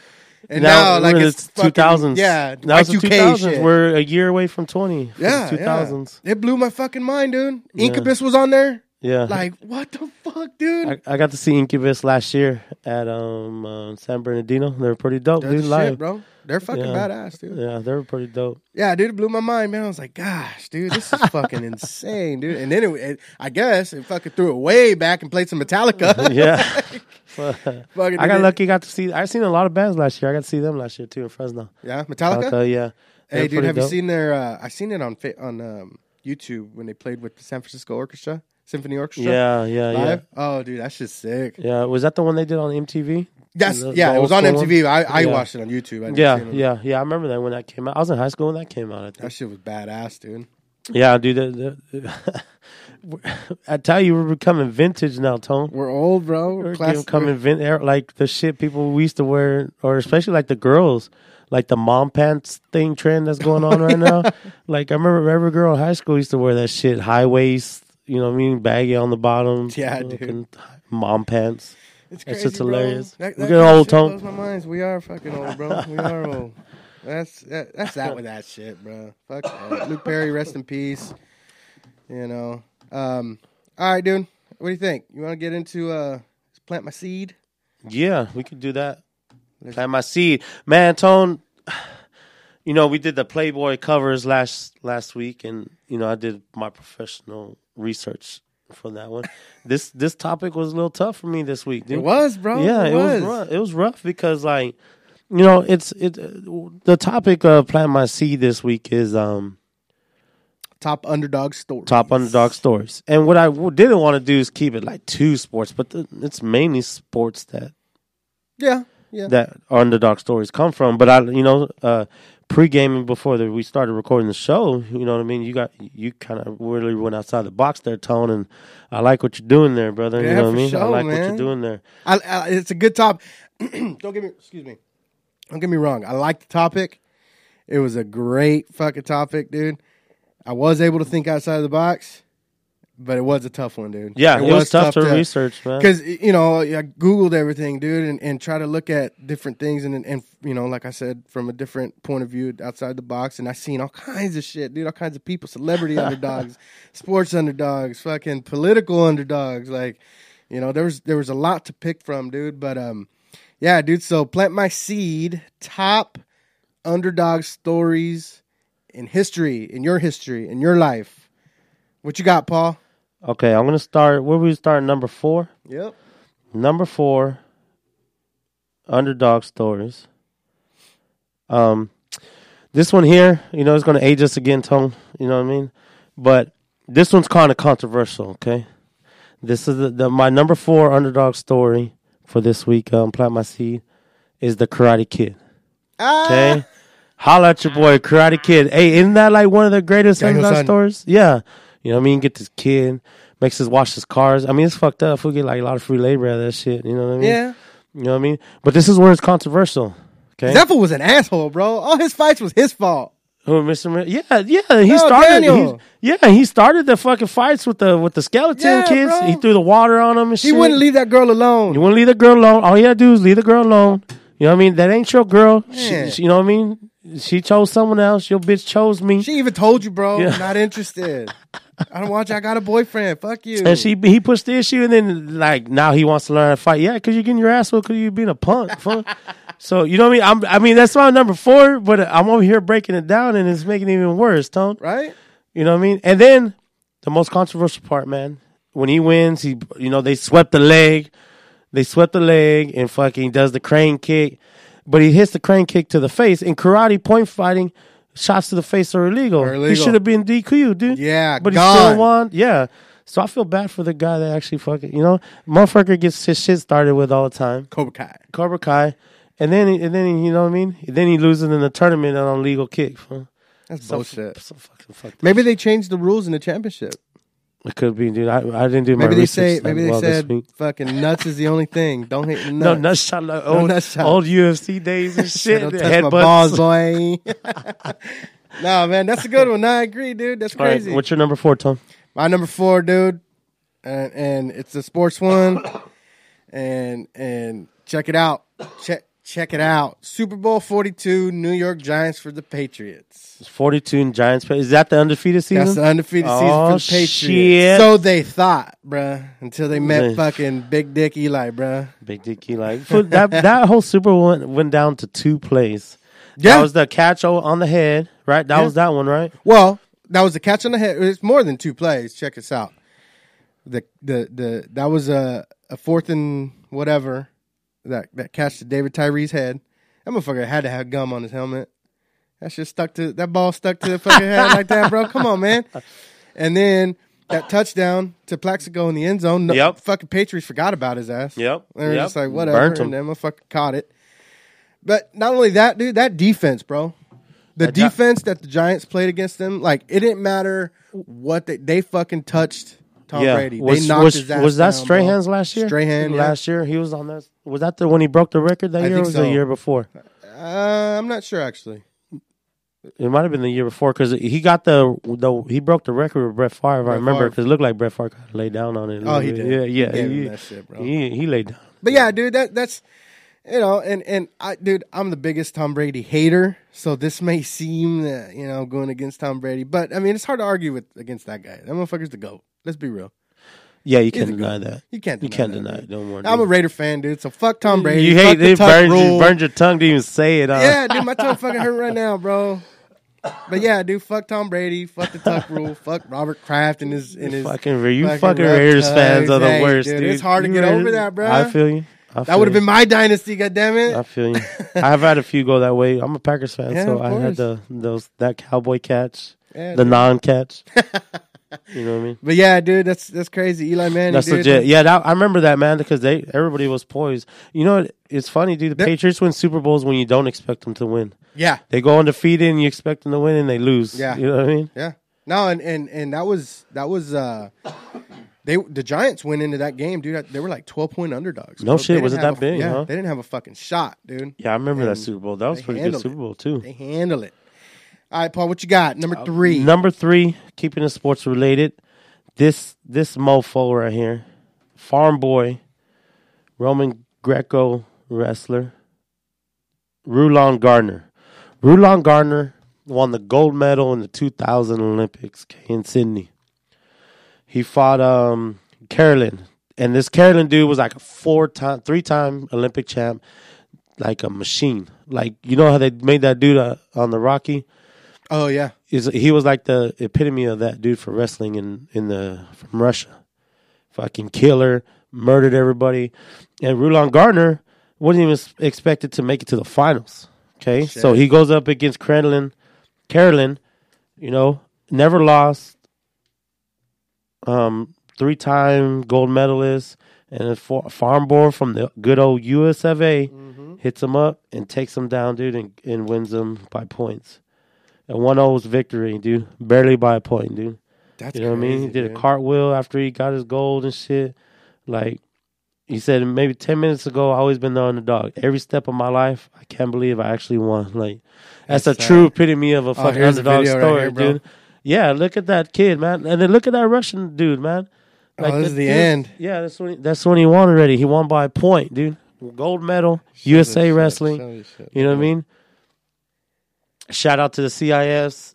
And now, like it's the 2000s. Yeah, now the Y2K 2000s. We're a year away from 20. yeah, 2000s. yeah. It blew my fucking mind, dude. Incubus was on there. Yeah. Like what the fuck, dude? I, I got to see Incubus last year at um uh, San Bernardino. They were pretty dope, They're dude. Live. shit, bro. They're fucking Yeah. badass, dude. Yeah, they were pretty dope. Yeah, dude, it blew my mind, man. I was like, gosh, dude, this is fucking insane, dude. And then it, it, I guess it fucking threw it way back and played some Metallica. Yeah. Fucking I got it. lucky. Got to see. I seen a lot of bands last year. I got to see them last year too in Fresno. Yeah, Metallica. Okay, yeah. They Hey, dude, have you seen their? Uh, I seen it on on um, YouTube when they played with the San Francisco Orchestra, Symphony Orchestra. Yeah, yeah, yeah. Oh, dude, that's just sick. Yeah, was that the one they did on MTV? That's The- yeah, the it was on MTV. I, I Yeah. watched it on YouTube. I Yeah, it yeah, yeah. I remember that when that came out. I was in high school when that came out. I That shit was badass, dude. Yeah, dude. The, the, I tell you, we're becoming vintage now, Tone. We're old, bro. We're Class- becoming vin- er, like the shit people we used to wear, or especially like the girls, like the mom pants thing trend that's going on right now. Like I remember every girl in high school used to wear that shit, high waist, you know what I mean, baggy on the bottom. Yeah, dude. fucking Mom pants. It's crazy, just hilarious. That, that getting kind old, Tone. blows my minds. We are fucking old, bro. We are old. That's that, that's that with that shit, bro. Fuck that. Luke Perry, rest in peace. You know. Um. All right, dude. What do you think? You want to get into uh plant my seed? Yeah, we could do that. Plant my seed, man. Tone. You know, we did the Playboy covers last last week, and you know, I did my professional research for that one. this this topic was a little tough for me this week. Dude. It was, bro. Yeah, it, it was. rough. It was rough because, like, you know, it's it. The topic of plant my seed this week is um Top underdog story. top underdog stories, and what I didn't want to do is keep it like two sports, but the, it's mainly sports that Yeah. Yeah. that underdog stories come from. But I, you know, uh, pre gaming before the, we started recording the show, you know what I mean. You got you kind of really went outside the box there, Tone, and I like what you're doing there, brother. Yeah, you know what I mean. I sure, like what you're doing there. I, I, it's a good topic. don't get me. Excuse me. Don't get me wrong. I like the topic. It was a great fucking topic, dude. I was able to think outside of the box, but it was a tough one, dude. Yeah, it, was, tough, to, research, man. because you know I googled everything, dude, and, and try to look at different things, and and you know, like I said, from a different point of view outside the box, and I seen all kinds of shit, dude, all kinds of people, celebrity underdogs, sports underdogs, fucking political underdogs, like you know, there was there was a lot to pick from, dude. But um, yeah, dude. So plant my seed, top underdog stories in history, in your history, in your life. What you got, Paul? Okay, I'm gonna start. Where we start? Number four. Yep. Number four. Underdog stories. Um, this one here, you know, is gonna age us again, Tone. You know what I mean? But this one's kind of controversial. Okay, this is the, the my number four underdog story for this week. Um, plant my seed is the Karate Kid. Ah, Okay. Holla at your boy, Karate Kid. Hey, isn't that like one of the greatest underdog stories? Yeah. You know what I mean? Get this kid, makes us wash his cars. I mean, it's fucked up. We get like a lot of free labor out of that shit. You know what I mean? yeah. You know what I mean? But this is where it's controversial. Okay. Fool was an asshole, bro. All his fights was his fault. Who, Mr. Yeah, yeah. He No, started. He's- Yeah, he started the fucking fights with the with the skeleton Yeah, kids. bro. He threw the water on them and He shit. wouldn't leave that girl alone. You want to leave the girl alone? All you gotta do is leave the girl alone. You know what I mean? That ain't your girl. She, she- you know what I mean? She chose someone else. Your bitch chose me. She even told you, bro, Yeah. not interested. I don't want you. I got a boyfriend. Fuck you. and she he pushed the issue, and then like now he wants to learn how to fight. Yeah, because you're getting your ass whooped because you're being a punk. so you know what I mean? I'm, I mean that's my number four, but I'm over here breaking it down, and it's making it even worse, Tone. right? You know what I mean? And then the most controversial part, man, when he wins, he you know they swept the leg, they swept the leg, and fucking does the crane kick, but he hits the crane kick to the face. In karate, point fighting, shots to the face are illegal. Are He should have been DQ, dude. Yeah, but he still won. Yeah. So I feel bad for the guy that actually fucking you know, motherfucker gets his shit started with all the time. Cobra Kai. Cobra Kai. And then, and then you know what I mean. Then he loses in the tournament on illegal kick. fool. That's So, bullshit. so fucking fucked. Maybe they changed the rules in the championship. It could be, dude. I, I didn't do my Maybe they research say. Maybe they well said fucking nuts is the only thing. Don't hit nuts. No nut shot, like old, nut shot. old UFC days and shit. Don't touch my balls, boy. no, man, that's a good one. No, I agree, dude. That's All right, crazy. what's your number four, Tom? My number four, dude. and, and it's a sports one, and and check it out. Check check it out. Super Bowl Forty Two, New York Giants for the Patriots. It's 42 in Giants. Is that the undefeated season? That's the undefeated season Oh, for the Patriots. shit. So they thought, bruh, until they met fucking Big Dick Eli, bruh. Big like foot- that. That whole Super Bowl went, went down to two plays. Yeah. That was the catch on the head, right? That Yeah. was that one, right? Well, that was a catch on the head. It's more than two plays. Check this out. The the the that was a a fourth and whatever that that catch to David Tyree's head. That motherfucker had to have gum on his helmet. That shit stuck to that ball stuck to the fucking head like that, bro. Come on, man. And then that touchdown to Plaxico in the end zone. No, Yep. Fucking Patriots forgot about his ass. Yep. They were Yep. just like, whatever. Burnt and then motherfucker caught it. But not only that, dude, that defense, bro. The That defense that the Giants played against them, like it didn't matter what they they fucking touched Tom yeah. Brady. Was, they knocked was, his ass was that down, Strahan's bro. last year? Strahan, yeah. last year he was on that. Was that the when he broke the record that I year? think or was so. the year before? Uh, I'm not sure actually. It might have been the year before because he got the the he broke the record with Brett Favre. if I remember because it looked like Brett Favre kind of laid down on it. Oh, he bit. did. Yeah, yeah. he, that shit, bro. He, he laid down. But yeah, dude, that that's you know, and and I, dude, I'm the biggest Tom Brady hater, so this may seem that you know going against Tom Brady, but I mean it's hard to argue with against that guy. That motherfucker's the goat. Let's be real. Yeah, you can't deny that. You can't. You Deny can't that, deny it. Don't worry. I'm a. Raider fan, dude. So fuck Tom Brady. You hate the it. rule. you burned your tongue to even say it. Huh? Yeah, dude, my tongue fucking hurt right now, bro. But yeah, dude, fuck Tom Brady, fuck the tuck rule, fuck Robert Kraft and his and his. fucking, you fucking fucking Raiders tugs. fans are the Hey, worst, dude, dude. it's hard to You get over that, bro. I feel you. I that would have been my dynasty, goddammit. I feel you. I've had a few go that way. I'm a Packers fan, Yeah, so I had the those that cowboy catch, Yeah, the non-catch. you know what I mean? But yeah, dude, that's that's crazy. Eli Manning, That's dude. legit. Yeah, that, I remember that man because they everybody was poised. You know, what? it's funny, dude. The They're- Patriots win Super Bowls when you don't expect them to win. Yeah, They go undefeated and you expect them to win and they lose. Yeah. you know what I mean? yeah. No, and and and that was that was uh they the Giants went into that game, dude. They were like twelve point underdogs. No bro. shit, was it that a- big, Yeah, huh? they didn't have a fucking shot, dude. Yeah, I remember that Super Bowl. That was pretty good Super it. Bowl too. They handle it. All right, Paul, what you got? Number three. Number three, keeping it sports related. This this mofo right here, farm boy, Roman Greco wrestler, Rulon Gardner. Rulon Gardner won the gold medal in the 2000 Olympics in Sydney. He fought um, Karelin, and this Karelin dude was like a four time, three time Olympic champ, like a machine. Like you know how they made that dude uh, on the Rocky oh yeah, is he was like the epitome of that dude for wrestling in in the from Russia. Fucking killer, murdered everybody, and Rulon Gardner wasn't even expected to make it to the finals. Okay, so he goes up against Karelin, Karelin, you know, never lost. Um, three time gold medalist and a farm boy from the good old US of A hits him up and takes him down, dude, and, and wins him by points. A 1 0 victory, dude. Barely by a point, dude. that's You know what I mean? He crazy, did a cartwheel after he got his gold and shit. Like, he said maybe 10 minutes ago, I always been the underdog. Every step of my life, I can't believe I actually won. Like, that's, That's a sad. true epitome of a oh, fucking here's the underdog video right story, here, dude. Yeah, look at that kid, man. And then look at that Russian dude, man. Oh, this that is the dude- end. Yeah, that's when he, that's when he won already. He won by a point, dude. Gold medal, USA Shit, Wrestling. this. You know what I mean? Shout out to the CIS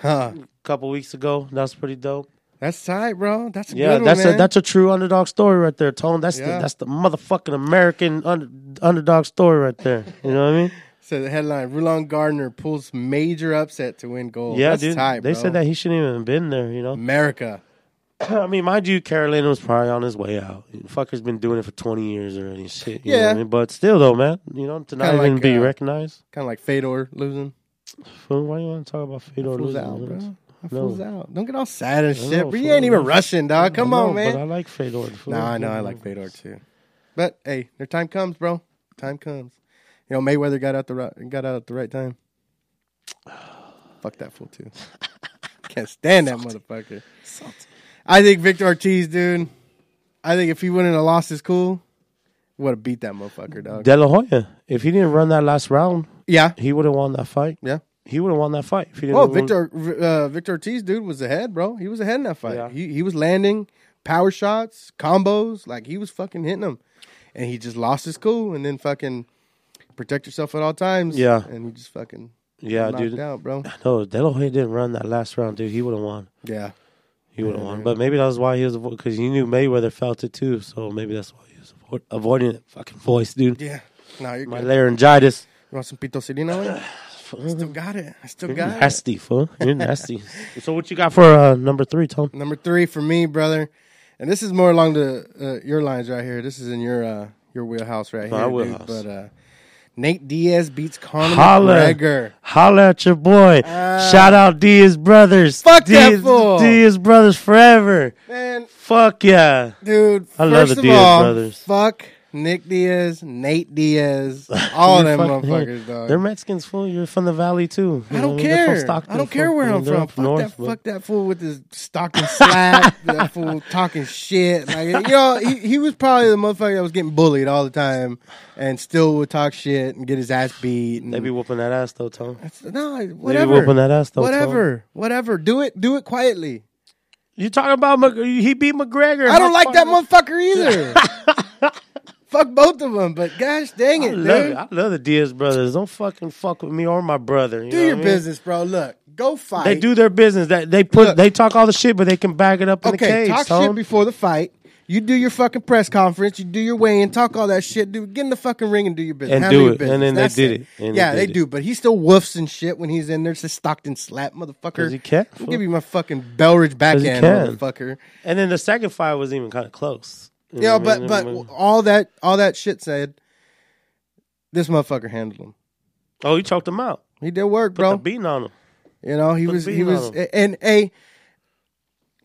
Huh? a couple weeks ago. That's pretty dope. That's tight, bro. That's a Yeah, good one, that's man. a that's a true underdog story right there, Tone. That's Yeah. the that's the motherfucking American under, underdog story right there. You know what I mean? So the headline: Rulon Gardner pulls major upset to win gold. yeah, that's dude. tight, they said that he shouldn't even have been there. You know, America. I mean, mind you, Carolina was probably on his way out. Fucker's been doing it for twenty years or any Shit, you know Yeah. what I mean? But still, though, man, you know, to not Kinda even like, be uh, recognized. Kind of like Fedor losing. Fool, Why you want to talk about Fedor Fools losing? out, bro. I No. fools out. Don't get all sad and shit. know, But you ain't even Russian, dog. Come I on, man. But I like Fedor. No, I know I like Fedor too. But hey, their time comes, bro. Time comes. You know, Mayweather got out the right, got out at the right time. Fuck that fool too. Can't stand that motherfucker. I think Victor Ortiz, dude. I think if he wouldn't have lost his cool, would have beat that motherfucker, dog. De La Hoya. If he didn't run that last round, yeah, he would have won that fight. yeah. He would have won that fight. If he didn't Oh, Victor uh, Victor Ortiz, dude, was ahead, bro. He was ahead in that fight. Yeah. He he was landing power shots, combos. Like he was fucking hitting them, and he just lost his cool, and then fucking protect yourself at all times. Yeah. and he just fucking Yeah, knocked dude. out, bro. No, De La Hoya didn't run that last round, dude. He would have won. Yeah, He would have won. But maybe that was why he was because he knew Mayweather felt it too. So maybe that's why he was avo- avoiding it. Fucking voice, dude. yeah. No, you're My good. laryngitis. You want some pitocilina? I still got it. I still You're got it. nasty, fool. You're nasty. so what you got for uh, number three, Tom? Number three for me, brother, and this is more along the uh, your lines right here. This is in your uh, your wheelhouse right My here, wheelhouse. dude. But uh, Nate Diaz beats Conor Holla. McGregor. Holla at your boy. Ah. Shout out Diaz Brothers. Fuck that fool. Diaz Brothers forever. Man, Fuck yeah. dude. I love the Diaz all, brothers. Fuck Nick Diaz, Nate Diaz, all them motherfuckers, dog. They're Mexicans, fool. You're from the valley too. I You don't what mean? They're care. Stockton, I don't care where I'm from. Fuck north, that. but- Fuck that fool with his Stockton slap. that fool talking shit. Like you know, he, he was probably the motherfucker that was getting bullied all the time, and still would talk shit and get his ass beat. And, They be whooping that ass though, Tom. no, They be whatever. whooping that ass though. Tom. whatever, whatever. Do it. Do it quietly. You talking about he beat McGregor? I don't like that motherfucker either. Fuck both of them, but gosh dang I it, love dude. it. I love the Diaz brothers. Don't fucking fuck with me or my brother. You Do your I mean? business, bro. Look, go fight. They do their business. That they put Look. they talk all the shit, but they can back it up in the cage. talk Tom. shit before the fight. You do your fucking press conference. You do your weigh in. Talk all that shit. Dude, get in the fucking ring and do your business. And Handle do it. business. And then they did it. They yeah, they it. do. But he still woofs and shit when he's in there. Says Stockton slap, motherfucker. he can, I'll give you my fucking Belridge backhand, motherfucker. And then the second fight was even kind of close. You Yeah, know but what I but all that all that shit said, this motherfucker handled him. oh, he choked him out. He did work, Put bro. the beating on him. You know, he Put was he was and a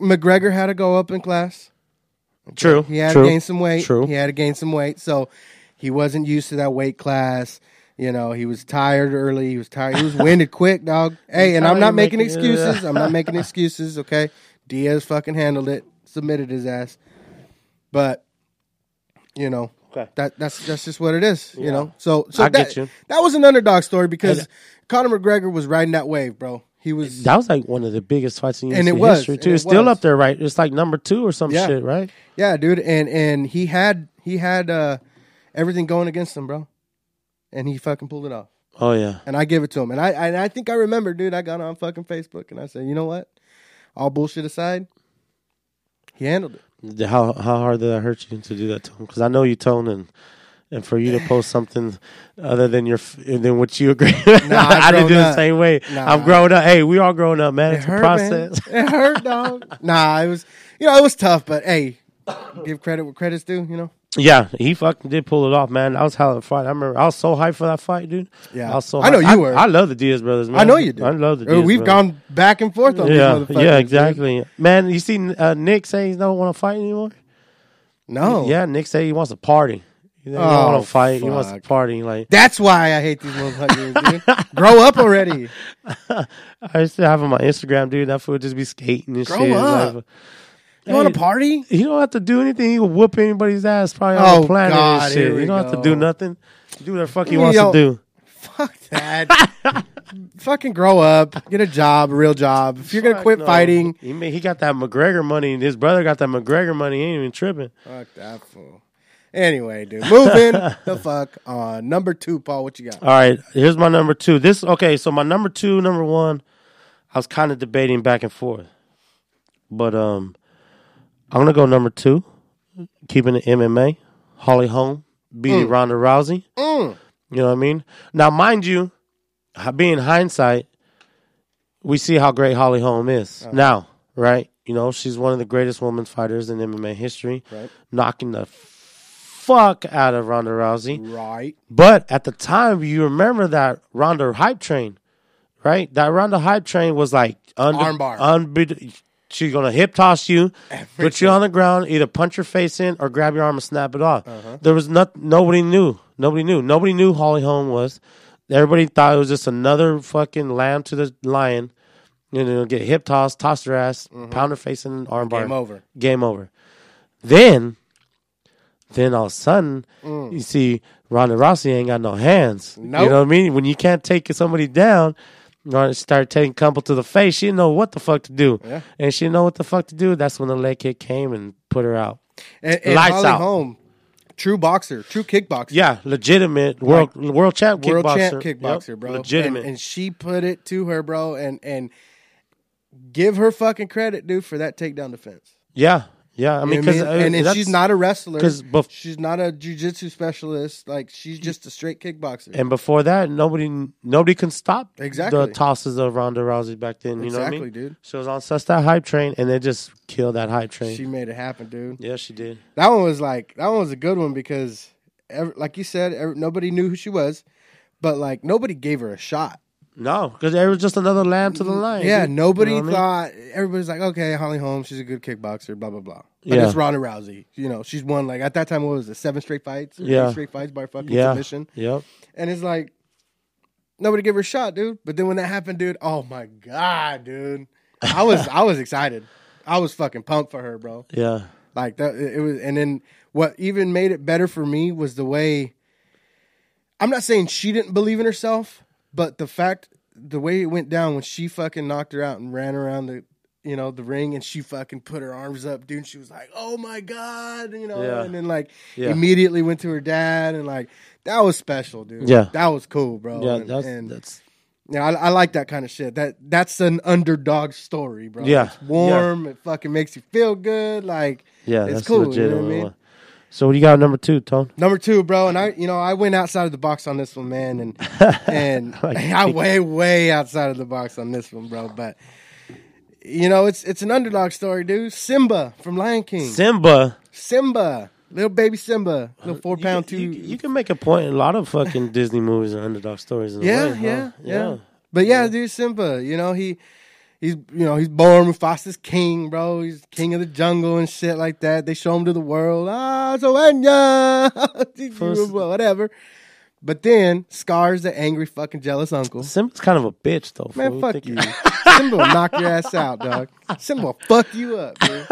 McGregor had to go up in class. True. He had true, to gain some weight. True. He had to gain some weight, so he wasn't used to that weight class. You know, he was tired early. He was tired. He was winded quick, dog. Hey, and I'm not making making- excuses. I'm not making excuses. Okay, Diaz fucking handled it, submitted his ass, but you know. Okay. That that's that's just what it is, you know. So so I that, get you. that was an underdog story because And- Conor McGregor was riding that wave, bro. He was That was like one of the biggest fights in UFC And it was, history too. it It's still was. up there, right? It's like number two or some Yeah. shit, right? Yeah, dude, and and he had he had uh everything going against him, bro, and he fucking pulled it off. Oh yeah. And I give it to him, and I and I think I remember, dude. I got on fucking Facebook and I said, you know what? All bullshit aside, he handled it. How how hard did that hurt you to do that, Tone? Because I know you, Tone, and and for you to post something other than your than what you agree. I've I didn't do grown the same way. Nah. I'm growing up. Hey, we all growing up, man. It It's hurt, a process. man. It hurt, dog. nah, it was you know it was tough, but hey, give credit where credit's due. You know. Yeah, he fucking did pull it off, man. That was hell of a fight. I remember I was so hyped for that fight, dude. Yeah. I was so. I know hyped. you were. I love the Diaz brothers, man. I know you do. I love the. Diaz We've brothers. gone back and forth on Yeah, these motherfuckers. yeah, dude. exactly, man. You see uh, Nick say he don't want to fight anymore. No. Yeah, Nick say he wants to party. He don't Oh, want to fight. He wants to party. Like That's why I hate these motherfuckers, dude. Grow up already. I used to have him on Instagram, dude. That fool would just be skating and Grow shit. up. Like, You want Hey, to party? You don't have to do anything. He will whoop anybody's ass probably on Oh, the planet God, and shit. He don't have to do nothing. Do whatever the fuck he Yo. wants to do. Fuck that. Fucking grow up. Get a job, a real job. If you're gonna quit no. fighting, He he got that McGregor money, and his brother got that McGregor money. He ain't even tripping. fuck that fool. Anyway, dude, moving the fuck on. Number two, Paul, what you got? All right, here's my number two. This okay, so my number two, number one, I was kind of debating back and forth, but um, I'm gonna go number two, keeping it MMA. Holly Holm beating Ronda Rousey. Mm. You know what I mean? Now, mind you, being hindsight, we see how great Holly Holm is Uh-huh. now, right? You know, she's one of the greatest women fighters in MMA history, Right. knocking the fuck out of Ronda Rousey. Right. But at the time, you remember that Ronda hype train, right? That Ronda hype train was like under, Armbar. unbe- she's gonna hip toss you, put you on the ground, either punch your face in or grab your arm and snap it off. Uh-huh. There was not nobody knew. Nobody knew. Nobody knew Holly Holm was. Everybody thought it was just another fucking lamb to the lion. You know, get hip tossed, toss her ass, pound her face in an armbar. Mm-hmm. Game over. Game over. Then, then all of a sudden, Mm. you see Ronda Rousey ain't got no hands. Nope. You know what I mean? When you can't take somebody down, She started taking couple to the face. She didn't know what the fuck to do, Yeah. and she didn't know what the fuck to do. That's when the leg kick came and put her out. And, and Lights Holly out. Holm, true boxer, true kickboxer. Yeah, legitimate world world champ world kickboxer. champ kickboxer, Yep, bro. Legitimate. And, and she put it to her, bro, and and give her fucking credit, dude, for that takedown defense. yeah, yeah. I mean, know what because uh, and, and she's not a wrestler. 'cause bef- she's not a jujitsu specialist. Like she's just a straight kickboxer. And before that, nobody nobody can stop Exactly. the tosses of Ronda Rousey back then. You know what I Exactly, mean? dude. She was on such that hype train, and they just killed that hype train. She made it happen, dude. yeah, she did. That one was like that one was a good one because, ev like you said, ev nobody knew who she was, but like nobody gave her a shot. No, because it was just another lamb to the mm, lion. Yeah, dude. nobody You know what I mean? thought. Everybody's like, okay, Holly Holmes, she's a good kickboxer, blah blah blah. But Yeah. it's Ronda Rousey. You know, she's won like at that time. What was it? Seven straight fights. or Yeah. straight fights by fucking Yeah. submission. Yep. And it's like nobody gave her a shot, dude. But then when that happened, dude, oh my god, dude, I was I was excited. I was fucking pumped for her, bro. Yeah. Like that, it was. And then what even made it better for me was the way. I'm not saying she didn't believe in herself, but the fact, the way it went down when she fucking knocked her out and ran around the, you know, the ring, and she fucking put her arms up, dude. And she was like, "Oh my god," you know, Yeah. and then like Yeah. immediately went to her dad, and like that was special, dude. Yeah. that was cool, bro. Yeah. and, That's and that's yeah, I, I like that kind of shit. That that's an underdog story, bro. Yeah. it's warm. It fucking makes you feel good. Like yeah. It's that's cool, you know what I mean? So what do you got number two, Tone? Number two, bro, and I, you know, I went outside of the box on this one, man, and and Like- I way, way outside of the box on this one, bro. But you know, it's it's an underdog story, dude. Simba from Lion King. Simba. Simba, little baby Simba, little uh, four You pound can- two. You, you can make a point. A lot of fucking Disney movies are underdog stories. Yeah, way, huh? yeah, yeah, But yeah, dude, Simba, you know he. He's you know he's born Mufasa's king, bro. He's king of the jungle and shit like that. They show him to the world. Ah, so whatever. But then Scar's the angry fucking jealous uncle. Simba's kind of a bitch, though. Man, fool. fuck Think- you. Simba will knock your ass out, dog. Simba will fuck you up, dude.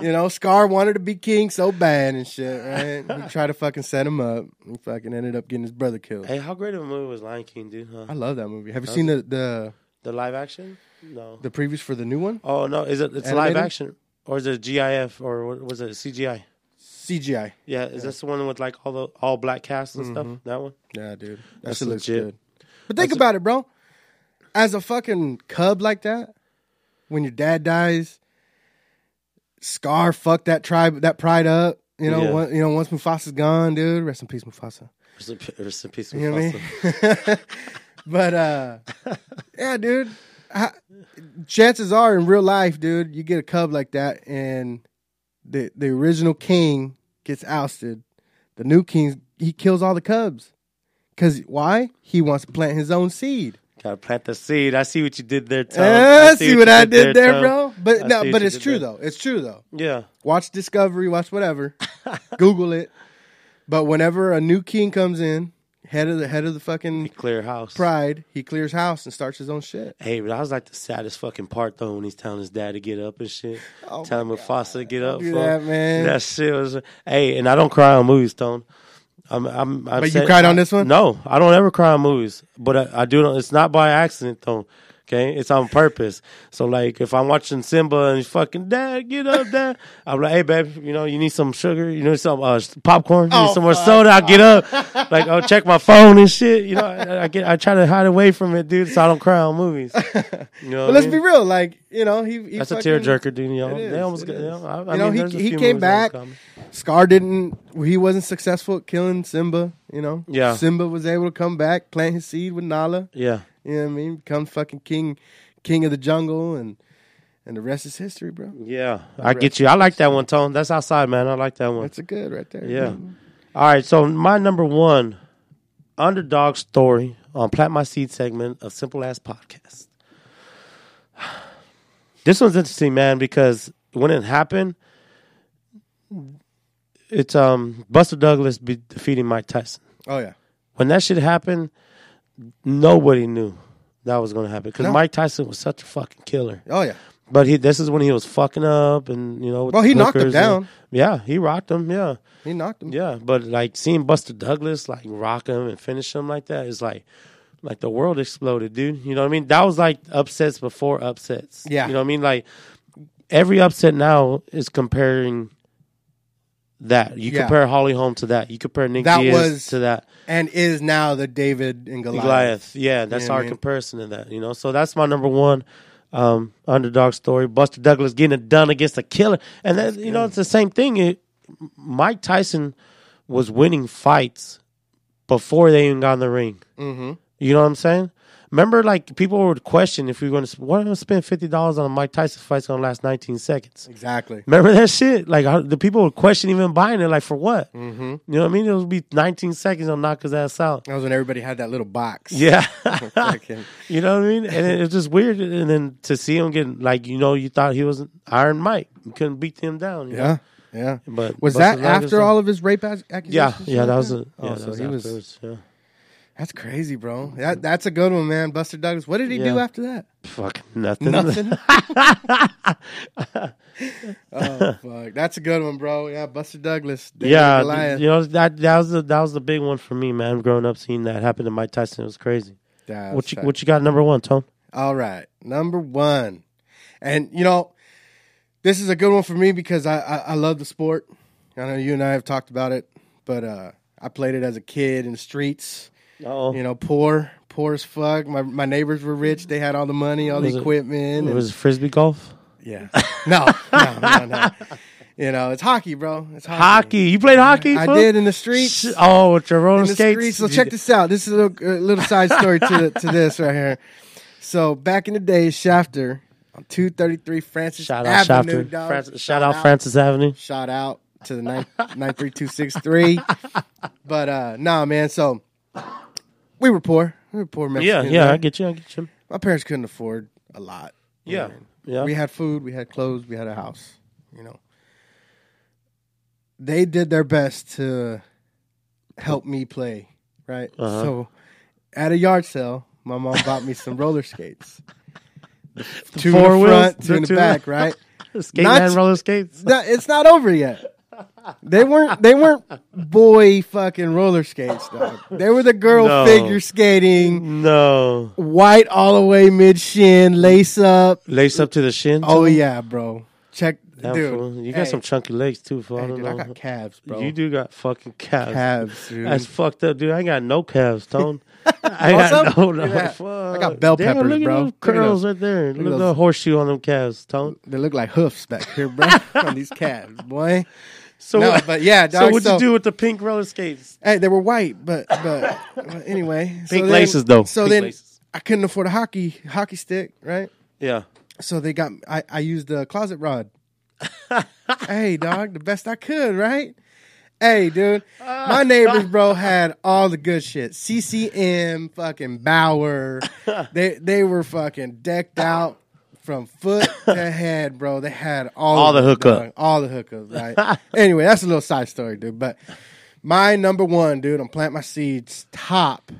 You know, Scar wanted to be king so bad and shit, right? He tried to fucking set him up. He fucking ended up getting his brother killed. Hey, how great of a movie was Lion King, dude? Huh? I love that movie. Have you seen the the The live action? No. the previews for the new one? Oh no, is it? It's Animated? live action, or is it GIF, or what was it? CGI? CGI. Yeah, is this the one with like all the all black cast and Mm-hmm. stuff? That one? Yeah, dude. That That's looks legit. good. But think That's a- about it, bro. As a fucking cub like that, when your dad dies, Scar fucked that tribe, that pride up. You know, Yeah. one, you know, once Mufasa's gone, dude. Rest in peace, Mufasa. Rest in, rest in peace, You know I Mufasa. mean? but uh, yeah, dude. I, chances are, in real life, dude, you get a cub like that, and the the original king gets ousted. The new king he kills all the cubs. Cause why? He wants to plant his own seed. Gotta plant the seed. I see what you did there, Tom. Eh, see, what you I did there, Tom. bro. But see no, but it's true there. though. It's true though. Yeah, Watch Discovery, watch whatever, Google it. But whenever a new king comes in, head of the head of the fucking clear house. pride, he clears house and starts his own shit. Hey, but that was like the saddest fucking part though when he's telling his dad to get up and shit. Oh telling Mufasa to get up. do fool. that, man. That shit was. Hey, and I don't cry on movies, Tone. I'm, I'm, I'm But you cried on this one? No, I don't ever cry on movies. But I, I do. It's not by accident though. Okay, it's on purpose. So like, if I'm watching Simba and he's fucking dad, get up, dad. I'm like, hey, babe, you know, you need some sugar, you need some uh, popcorn, you need Oh, some more fuck. soda. I get up, like, I'll check my phone and shit. You know, I, I get, I try to hide away from it, dude, so I don't cry on movies. You know, But let's be real, like you know, he, he That's a fucking- tearjerker, dude. You know, is, they almost, got, you know, I, I You know, mean, he- he came back. Scar didn't. He wasn't successful at killing Simba. You know. Yeah. Simba was able to come back, plant his seed with Nala. Yeah, You know what I mean? Become fucking king, king of the jungle, and and the rest is history, bro. yeah, I get you. I like that one, Tone. That's outside, man. I like that one. That's a good right there. Yeah. All right, so my number one underdog story on Plant My Seed segment of Simple Ass Podcast. This one's interesting, man, because when it happened, it's um Buster Douglas be defeating Mike Tyson. Oh yeah. When that shit happened, nobody knew that was going to happen because No. Mike Tyson was such a fucking killer. Oh yeah. But he, this is when he was fucking up, and you know. with Well, he knocked him and- down. yeah, he rocked him. Yeah, He knocked him. yeah. But like seeing Buster Douglas like rock him and finish him like that is like, like the world exploded, dude. You know what I mean? That was like upsets before upsets. Yeah. You know what I mean? Like every upset now is comparing that. You Yeah. compare Holly Holm to that. You compare Nick That Diaz was- to that. and is now the David and Goliath. Goliath. Yeah, that's You know our I mean? comparison to that. You know, so that's my number one um, underdog story. Buster Douglas getting it done against a killer, and then you know it's the same thing. It, Mike Tyson was winning fights before they even got in the ring. Mm-hmm. You know what I'm saying? Remember, like people would question if we were going to, why don't spend fifty dollars on a Mike Tyson fight? It's going to last 19 seconds. Exactly. Remember that shit? Like how, the people would question even buying it. Like for what? Mm-hmm. You know what I mean? It would be 19 seconds. I'll knock his ass out. That was when everybody had that little box. Yeah. You know what I mean? And it, it's just weird. And then to see him getting like you know, you thought he was Iron Mike. You couldn't beat him down. you know? yeah. Yeah. But Was Buster that after all of his rape accusations? Yeah, yeah, that was a yeah. Oh, that so was he was. yeah. That's crazy, bro. That that's a good one, man. Buster Douglas. What did he do after that? Fuck nothing. Nothing. oh fuck, that's a good one, bro. Yeah, Buster Douglas. David yeah, Goliath. you know that that was the that was the big one for me, man. Growing up, seeing that happen to Mike Tyson, it was crazy. Yeah, what you tight. what you got number one, Tone? All right, number one, and you know, this is a good one for me because I, I I love the sport. I know you and I have talked about it, but uh, I played it as a kid in the streets. Oh, You know, poor, poor as fuck. My my neighbors were rich; they had all the money, all Was the equipment. it and- was frisbee golf. yeah, no, no, no, no. You know, it's hockey, bro. It's hockey. Hockey. You played hockey? I fool? did in the streets. Oh, with your roller skates. streets. So check this out. This is a little, a little side story to the, to this right here. So back in the day, Shafter on two thirty three Francis Shout out Avenue. Francis, shout out Francis Avenue. Shout out to the nine nine three two six three. But uh nah, man. So we were poor. We were poor Mexicans. yeah, I right? get you. I get you. My parents couldn't afford a lot. Yeah, yeah. We had food, we had clothes, we had a house, you know. They did their best to help me play, right? Uh-huh. So at a yard sale, my mom bought me some roller skates. The two four in the wheels, front, two the in the two- back, right? Skate Not- man roller skates. No, it's not over yet. They weren't they weren't boy fucking roller skates though. They were the girl No. figure skating, No. white all the way mid shin, lace up. Lace up to the shin. Oh too? yeah, bro. Check Damn, dude. fool. You got hey, some chunky legs too, fool. I Hey, don't dude. I got calves, bro. You do got fucking calves. calves, dude. That's fucked up, dude. I ain't got no calves, Tone. I got no, no. Look. Fuck. I got bell Damn, peppers, look at bro. those Look at curls right there. at Look at the horseshoe on them calves, Tone. they look like hoofs back here, bro. on these calves, boy. So, no, what- but yeah, so what'd so, you do with the pink roller skates? Hey, they were white, but but, but anyway. so Pink then- laces, though. So Pink then laces. I couldn't afford a hockey hockey stick, right? Yeah. So they got I, I used the closet rod. hey, dog, the best I could, right? Hey, dude, my neighbors, bro, had all the good shit. CCM, fucking Bauer. They they were fucking decked out from foot to head, bro. They had all All the it, hookup. all the hookups, right? anyway, that's a little side story, dude. But my number one, dude, I'm plant my seeds. Top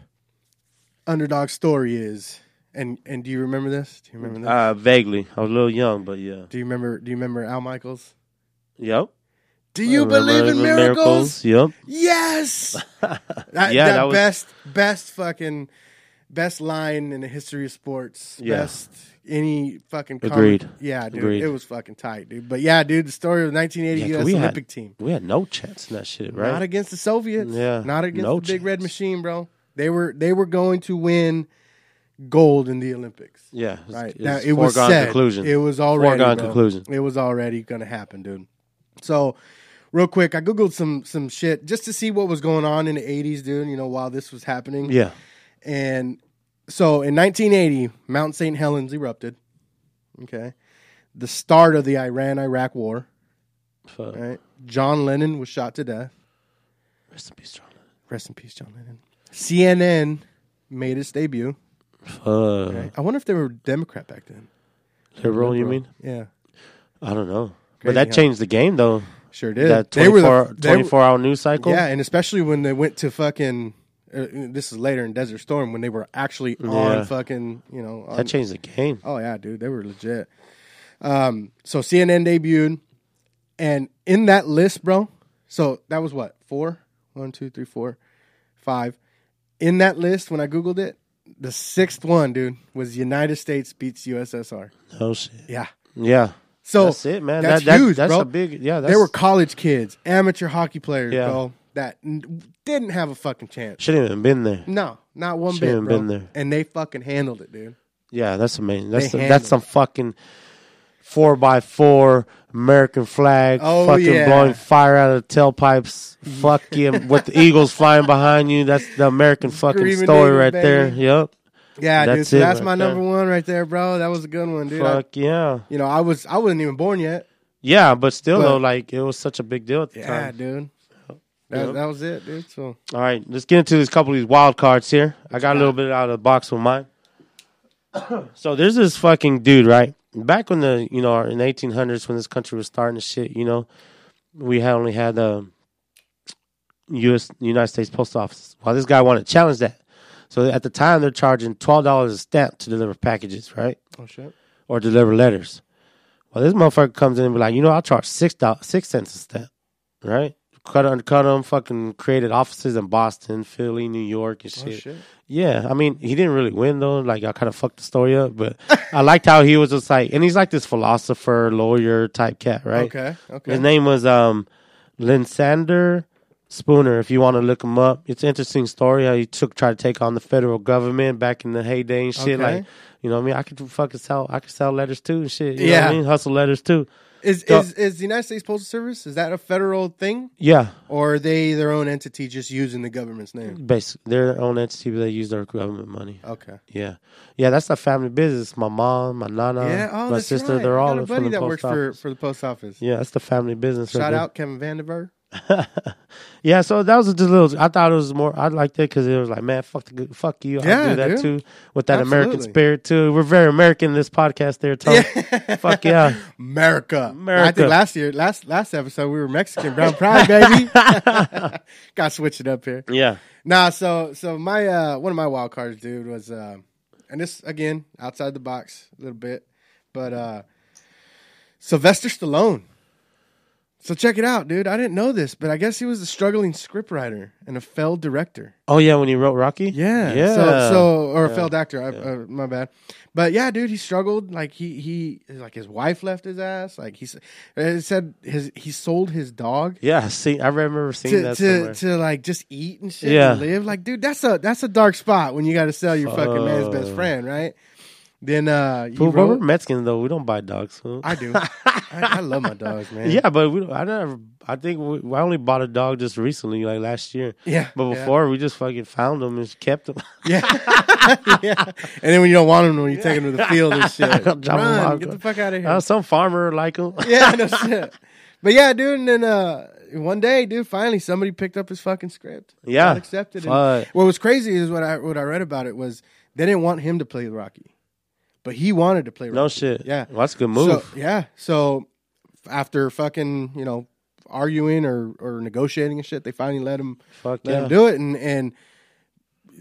underdog story is, and and do you remember this? Do you remember this? Uh, vaguely. I was a little young, but yeah. Do you remember? Do you remember Al Michaels? Yep. Do you believe in the miracles? Yep. Yes. that, Yeah, that that was- best, best fucking, best line in the history of sports. Yeah. Best any fucking. comment- Agreed. Yeah, dude, Agreed. it was fucking tight, dude. But yeah, dude, the story of the 1980 Yeah, U.S. we had- Olympic team. We had no chance in that shit, right? Not against the Soviets. Yeah, Not against no the big red machine, bro. They were they were going to win gold in the Olympics. yeah. It was, Right. now it was foregone said. conclusion. It was already Foregone bro. conclusion. It was already gonna happen, dude. So real quick, I googled some some shit just to see what was going on in the eighties, dude, you know, while this was happening. yeah. And so in nineteen eighty, Mount St. Helens erupted. Okay. The start of the Iran Iraq war. Fuck. Right. John Lennon was shot to death. Rest in peace, John. Rest in peace, John Lennon. CNN made its debut. Fuck. I wonder if they were Democrat back then. Liberal, you mean? Yeah. I don't know. Crazy but that how- changed the game, though. Sure did. That they were 24, the, they were- 24 hour news cycle. Yeah, and especially when they went to fucking. Uh, this is later in Desert Storm when they were actually Yeah. on fucking. You know. On, That changed the game. oh yeah, dude, they were legit. Um, so CNN debuted, and in that list, bro. So that was what four, one, two, three, four, five. In that list, when I googled it, the sixth one, dude, was United States beats USSR. Oh shit. Yeah. Yeah. So that's it, man. That's that, that, huge, that's bro. a big. Yeah. That's, they were college kids, amateur hockey players, Yeah. bro, that n- didn't have a fucking chance. shouldn't even been there. No, not one Shouldn't bit, bro. been there. And they fucking handled it, dude. Yeah, that's amazing. That's They that's handled some fucking four by four American flag, Oh, fucking yeah. blowing fire out of the tailpipes, fucking with the eagles flying behind you. That's the American fucking Screaming story Eagle, right there. baby. Yep. Yeah, dude. That's So it that's right my number there. one right there, bro. That was a good one, dude. I- Fuck yeah. you know, I was I wasn't even born yet. Yeah, but still But- though, like it was such a big deal at the Yeah, time. dude. That, that was it, dude. So All right, let's get into this couple of these wild cards here. I got a little bit out of the box with mine. so there's this fucking dude, right? Back when the you know in the 1800s when this country was starting to shit, you know, we had only had uh, the U.S. United States Post Office. Well, this guy wanted to challenge that. So at the time, they're charging twelve dollars a stamp to deliver packages, right, oh shit. or deliver letters. Well, this motherfucker comes in and be like, you know, I'll charge six dollars, six cents a stamp, right? Cut them, fucking created offices in Boston, Philly, New York, and Oh shit. shit. Yeah, I mean, he didn't really win though. Like, I kind of fucked the story up, but I liked how he was just like, and he's like this philosopher, lawyer type cat, right? Okay. Okay. His name was um, Lysander Spooner. If you want to look him up, it's an interesting story how he took tried to take on the federal government back in the heyday and shit. Okay. Like, you know, what I mean, I could fucking sell, I could sell letters too and shit. You know Yeah. what I mean, hustle letters too. Is So- is is the United States Postal Service is that a federal thing, Yeah, or are they their own entity just using the government's name? basically, they're their own entity, but they use their government money. Okay. Yeah, yeah, that's a family business. My mom, my nana, yeah. Oh, my sister, right. they're I all got a from buddy the that post works office. for for the post office. Yeah, that's the family business. right Shout there. out Kevin Vandenberg. Yeah, so that was just a little. I thought it was more. I liked it because it was like, man, fuck the, fuck you. Yeah, I'll do that dude. too with that American spirit too. We're very American in this podcast, there, Tom. fuck yeah, America. America. I think last year, last last episode, we were Mexican brown pride, baby. Got to switch it up here. yeah. Nah, so so my uh one of my wild cards, dude, was uh, and this again outside the box a little bit, but uh Sylvester Stallone. So check it out, dude. I didn't know this, but I guess he was a struggling scriptwriter and a failed director. Oh yeah, when he wrote Rocky. Yeah. yeah. So, so or a Yeah. failed actor. I, uh, my bad. But yeah, dude, he struggled. Like he he like his wife left his ass. Like he s- said his he sold his dog yeah. See, I remember seeing to that to, somewhere. to like just eat and shit Yeah. and live. Like, dude, that's a that's a dark spot when you got to sell your fucking man's best friend, right? Then uh, you but we're wrote, Mexicans though. We don't buy dogs. fool. I do. I, I love my dogs, man. yeah, but we. Don't, I never. I think we, I only bought a dog just recently, like last year. yeah. But yeah. before, we just fucking found them and kept them. Yeah. yeah. And then when you don't want them, when you take them to the field and shit, Drop 'em run, off. get the fuck out of here. Uh, some farmer like them. yeah, no shit. But yeah, dude, and then uh, one day, dude, finally somebody picked up his fucking script. Yeah. Got accepted. And Fuck. what was crazy is what I what I read about it was they didn't want him to play Rocky, but he wanted to play Rocky. No shit. Yeah. well, that's a good move. So, yeah. So after fucking you know arguing or or negotiating and shit, they finally let him Fuck let yeah. him do it. And and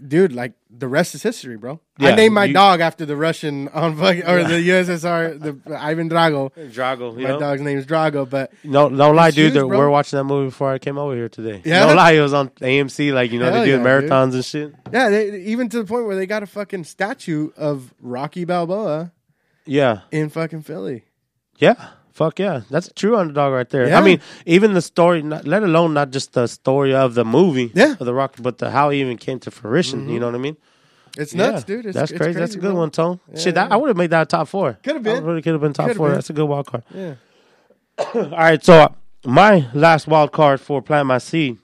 dude, like the rest is history, bro. I named my you- dog after the Russian on fucking or the USSR, the Ivan Drago. Drago, you My know? dog's name is Drago, but No, don't lie, dude. huge, we're watching that movie before I came over here today. Yeah? Don't lie, it was on AMC. Like you know, Hell they do yeah, dude. marathons and shit. yeah, they, even to the point where they got a fucking statue of Rocky Balboa Yeah, in fucking Philly. yeah. Fuck yeah, that's a true underdog right there. Yeah. I mean, even the story, not, let alone not just the story of the movie, Yeah. Mm-hmm. of the Rock, but the how it even came to fruition. You know what I mean? It's Yeah. nuts, dude. It's, that's it's crazy. That's a good bro. one, Tone. Yeah, Shit, that, yeah. I would have made that top four. Could have I been. really could have been top Could've four. been. That's a good wild card. Yeah. All right, so uh, my last wild card for Plant My Seed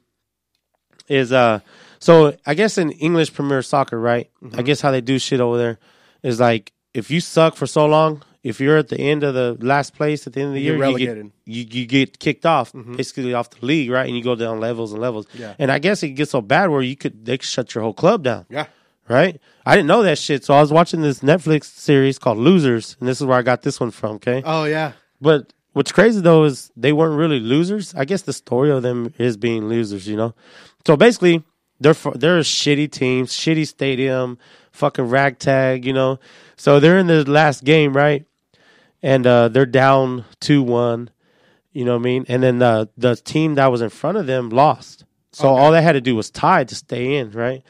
is uh so I guess in English Premier Soccer, right? Mm-hmm. I guess how they do shit over there is like if you suck for so long, if you're at the end of the last place at the end of the You year, get you get. Mm-hmm. you, you get kicked off, basically off the league, right? And you go down levels and levels. Yeah. And I guess it gets so bad where you could they could shut your whole club down Yeah. right? I didn't know that shit. So I was watching this Netflix series called Losers, and this is where I got this one from, okay? Oh yeah. But what's crazy though is they weren't really losers. I guess the story of them is being losers, you know? So basically, they're they're a shitty team, shitty stadium, fucking ragtag, you know? So they're in the last game, right? And uh, they're down 2 1, you know what I mean? And then uh, the team that was in front of them lost. So all they had to do was tie to stay in, right?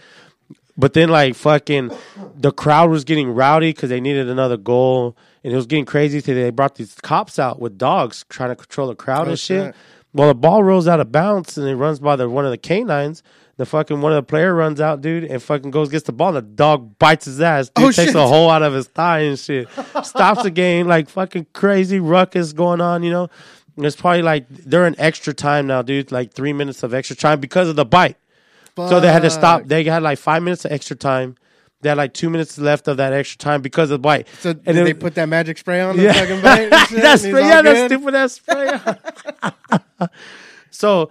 But then like fucking, the crowd was getting rowdy because they needed another goal, and it was getting crazy. So they brought these cops out with dogs trying to control the crowd Oh, and shit. shit. Well, the ball rolls out of bounds and it runs by the one of the canines. The fucking one of the player runs out, dude, and fucking goes gets the ball. And the dog bites his ass. Dude Oh, takes shit. a hole out of his thigh and shit. Stops the game, like fucking crazy ruckus going on. You know, And it's probably like they're in extra time now, dude. Like three minutes of extra time because of the bite. So they had to stop. They had like five minutes of extra time. They had like two minutes left of that extra time because of the bite. So And it- they put that magic spray on the yeah, fucking bite? that's and yeah, all that's stupid. That's spray. so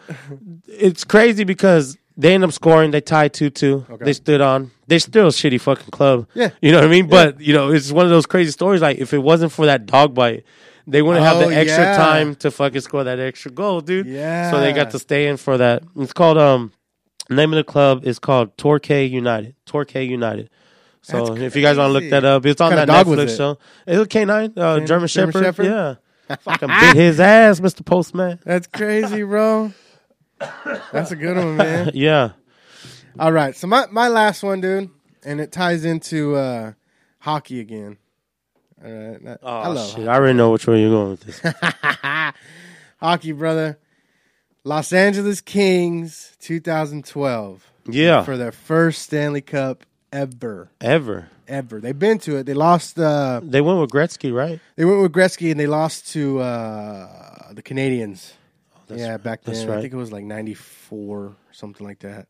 it's crazy because they end up scoring. They tied two two. They stood on. They still a shitty fucking club. Yeah. you know what I mean. But you know, it's one of those crazy stories. Like if it wasn't for that dog bite. They wouldn't have Oh, the extra yeah. time to fucking score that extra goal, dude. Yeah. So they got to stay in for that. It's called um name of the club is called Torquay United. Torquay United. So if you guys want to look that up, it's on that Netflix it? show. It was K9, uh, German, German Shepherd. Shepherd? Yeah. Fucking bit his ass, Mr. Postman. That's crazy, bro. That's a good one, man. Yeah. All right, so my, my last one, dude, and it ties into uh, hockey again. All right, I- Oh, I love shit. I already know which way you're going with this. hockey, brother. Los Angeles Kings, 2012, Yeah. for their first Stanley Cup ever, Ever. ever. They've been to it. They lost. Uh, They went with Gretzky, right? they went with Gretzky, and they lost to uh, the Canadiens. Yeah, back then. that's I think it was like '94 something like that.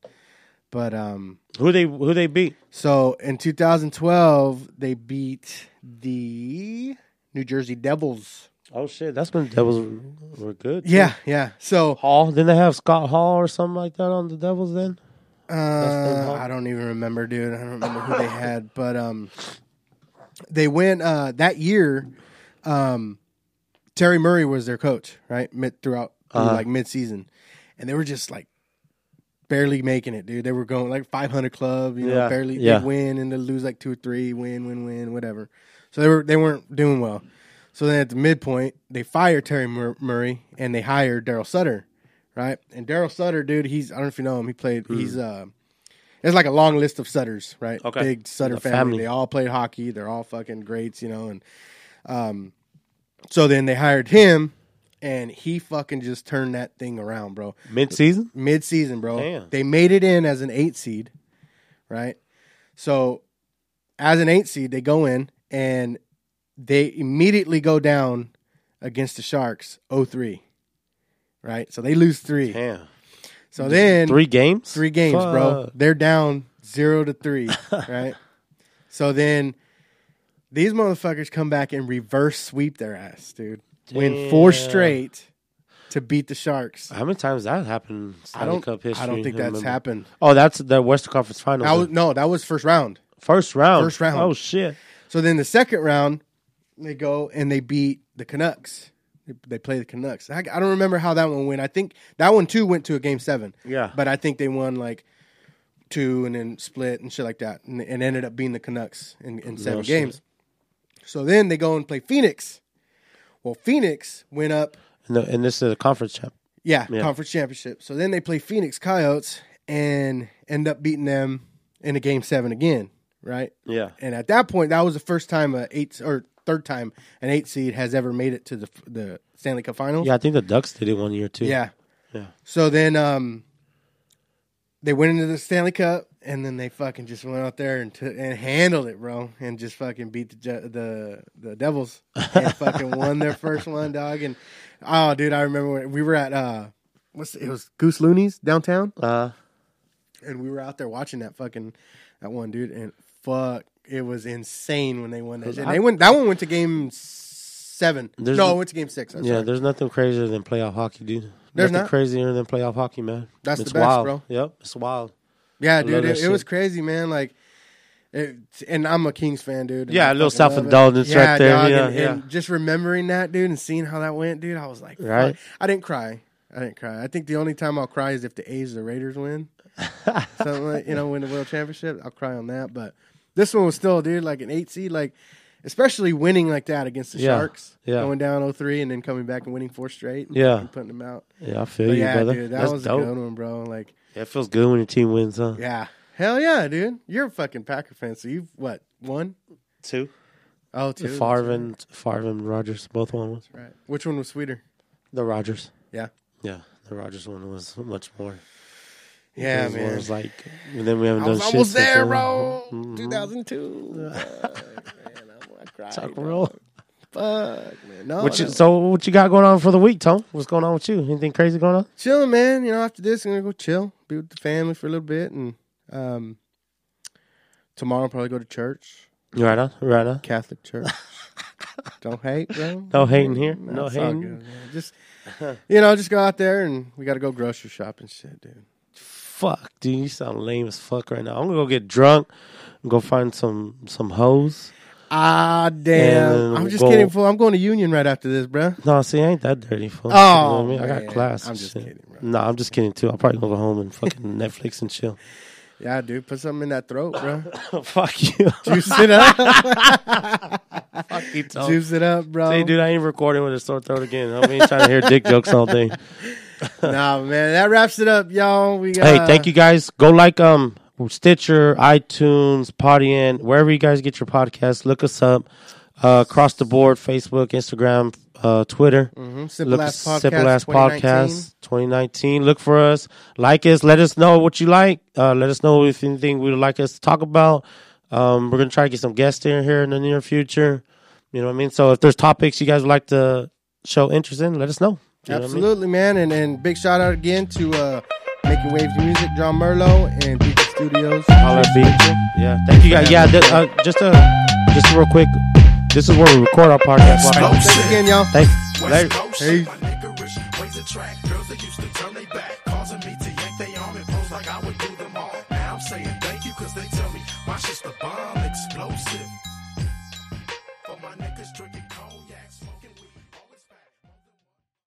But um, Who they who they beat? So in 2012, they beat the New Jersey Devils. Oh shit, that's when Devils were, good. too. Yeah, yeah. So Hall. Didn't they have Scott Hall or something like that on the Devils then? uh, I don't even remember, dude. I don't remember who they had, but um, they went uh, that year. Um, Terry Murray was their coach, right? Mid throughout through, Uh-huh. like mid season, and they were just like barely making it, dude. They were going like 500 club, you know, Yeah, barely yeah. win and they lose like two or three, win, win, win, whatever. So they were they weren't doing well. So then at the midpoint, they fired Terry Mur- Murray and they hired Darryl Sutter, right? And Darryl Sutter, dude, he's I don't know if you know him. He played. He's uh, it's like a long list of Sutters, right? Okay. big Sutter family. family. They all played hockey. They're all fucking greats, you know. And um, so then they hired him, and he fucking just turned that thing around, bro Mid season? mid season, bro. Damn. They made it in as an eight seed, right? So as an eight seed, they go in and they immediately go down against the Sharks 0-3. Right? So they lose three. Damn. So then Three games? three games, bro. They're down zero to three, right? So then these motherfuckers come back and reverse sweep their ass, dude. Win four Damn. straight to beat the Sharks. How many times that happened? in I don't. Cup history. I don't think that's remember. happened. Oh, that's the Western Conference Finals. That was, no, that was first round. First round. First round. Oh shit. So then the second round, they go and they beat the Canucks. They, they play the Canucks. I, I don't remember how that one went. I think that one too went to a game seven. Yeah. but I think they won like two and then split and shit like that, and, and ended up being the Canucks in, in seven shit. games. So then they go and play Phoenix. Well, Phoenix went up No, and this is a conference champ. Yeah, Yeah. conference championship. So then they play Phoenix Coyotes and end up beating them in a game seven again, right? Yeah. And at that point, that was the first time a eight or third time an eight seed has ever made it to the the Stanley Cup Finals. Yeah, I think the Ducks did it one year too. yeah. Yeah. So then um, they went into the Stanley Cup, and then they fucking just went out there and t- and handled it, bro, and just fucking beat the the the Devils and fucking won their first one, dog. And oh, dude, I remember when we were at uh, what's it was Goose Looney's downtown, Uh, and we were out there watching that fucking that one, dude, and fuck, it was insane when they won that. shit. And they went that one went to game seven. There's no, it went to game six. I'm yeah, sorry. there's nothing crazier than playoff hockey, dude. There's nothing not? crazier than playoff hockey, man. That's the best, wild. bro. Yep, it's wild. Yeah, I dude, it, it was crazy, man. Like, it, and I'm a Kings fan, dude. Yeah, a little love it. self-indulgence right there, dog, yeah, and, yeah. and just remembering that, dude, and seeing how that went, dude, I was like, fuck. Right. I didn't cry. I didn't cry. I think the only time I'll cry is if the A's or the Raiders win, something like you know, win the World Championship. I'll cry on that. But this one was still, dude, like an eight seed, like. Especially winning like that against the Yeah, Sharks, yeah. going down 0-3 and then coming back and winning four straight, and Yeah. fucking putting them out. Yeah, I feel But you, yeah, brother. dude, that That's was dope. a good one, bro. Like, Yeah, it feels good when your team wins, huh? yeah, Hell yeah, dude. You're a fucking Packer fan, so you've what won? Two. Oh, two. Favre and Favre and Rodgers both won one. Right. Which one was sweeter? The Rodgers. Yeah. Yeah, the Rodgers one was much more. Yeah, Because one man. was like, and then we haven't I done was shit almost since there, then. bro. Mhm. 2002. Fuck, man, I, I cried. Talk bro. real. Fuck, man. No, What you, no. so what you got going on for the week, Tom? What's going on with you? Anything crazy going on? chilling, man. You know, after this, I'm gonna go chill, be with the family for a little bit, and um, tomorrow I'll probably go to church, right on, right on. Catholic church. Don't hate, bro. No hating here. No, No hating. good. Just you know, just go out there and we got to go grocery shopping, shit, dude. Fuck, dude, you sound lame as fuck right now. I'm gonna go get drunk, and go find some some hoes. Ah, damn. And I'm just go- kidding, fool. I'm going to Union right after this, bro. No, see, I ain't that dirty, fool. Oh, You know what I mean? I man. got class. I'm and just shit. kidding, bro. No, I'm just kidding too. I'll probably go home and fucking Netflix and chill. Yeah, dude. Put something in that throat, bro. Fuck you. Juice it up. Fuck you, Tom. Juice it up, bro. See, dude, I ain't recording with a sore throat again. I ain't trying to hear dick jokes all day. nah, man. That wraps it up, y'all. We got, Hey, thank you guys. Go like um Stitcher, iTunes, Podien, wherever you guys get your podcasts. Look us up uh, across the board: Facebook, Instagram, uh, Twitter. Mm-hmm. Simple Look Ass Podcast. Simple Ass 2019. Podcast 2019. Look for us. Like us. Let us know what you like. Uh, let us know if anything we would like us to talk about. Um, we're gonna try to get some guests in here in the near future. You know what I mean? So if there's topics you guys would like to show interest in, let us know. You know I mean? Absolutely, man. And and big shout out again to uh, Making Waves Music, John Merlo, and Studios. Holla at Beacon. Yeah, thank you guys. Yeah, th- uh, just a just real quick. This is where we record our podcast. Thanks again, y'all. Thanks. Later. Coast, Hey.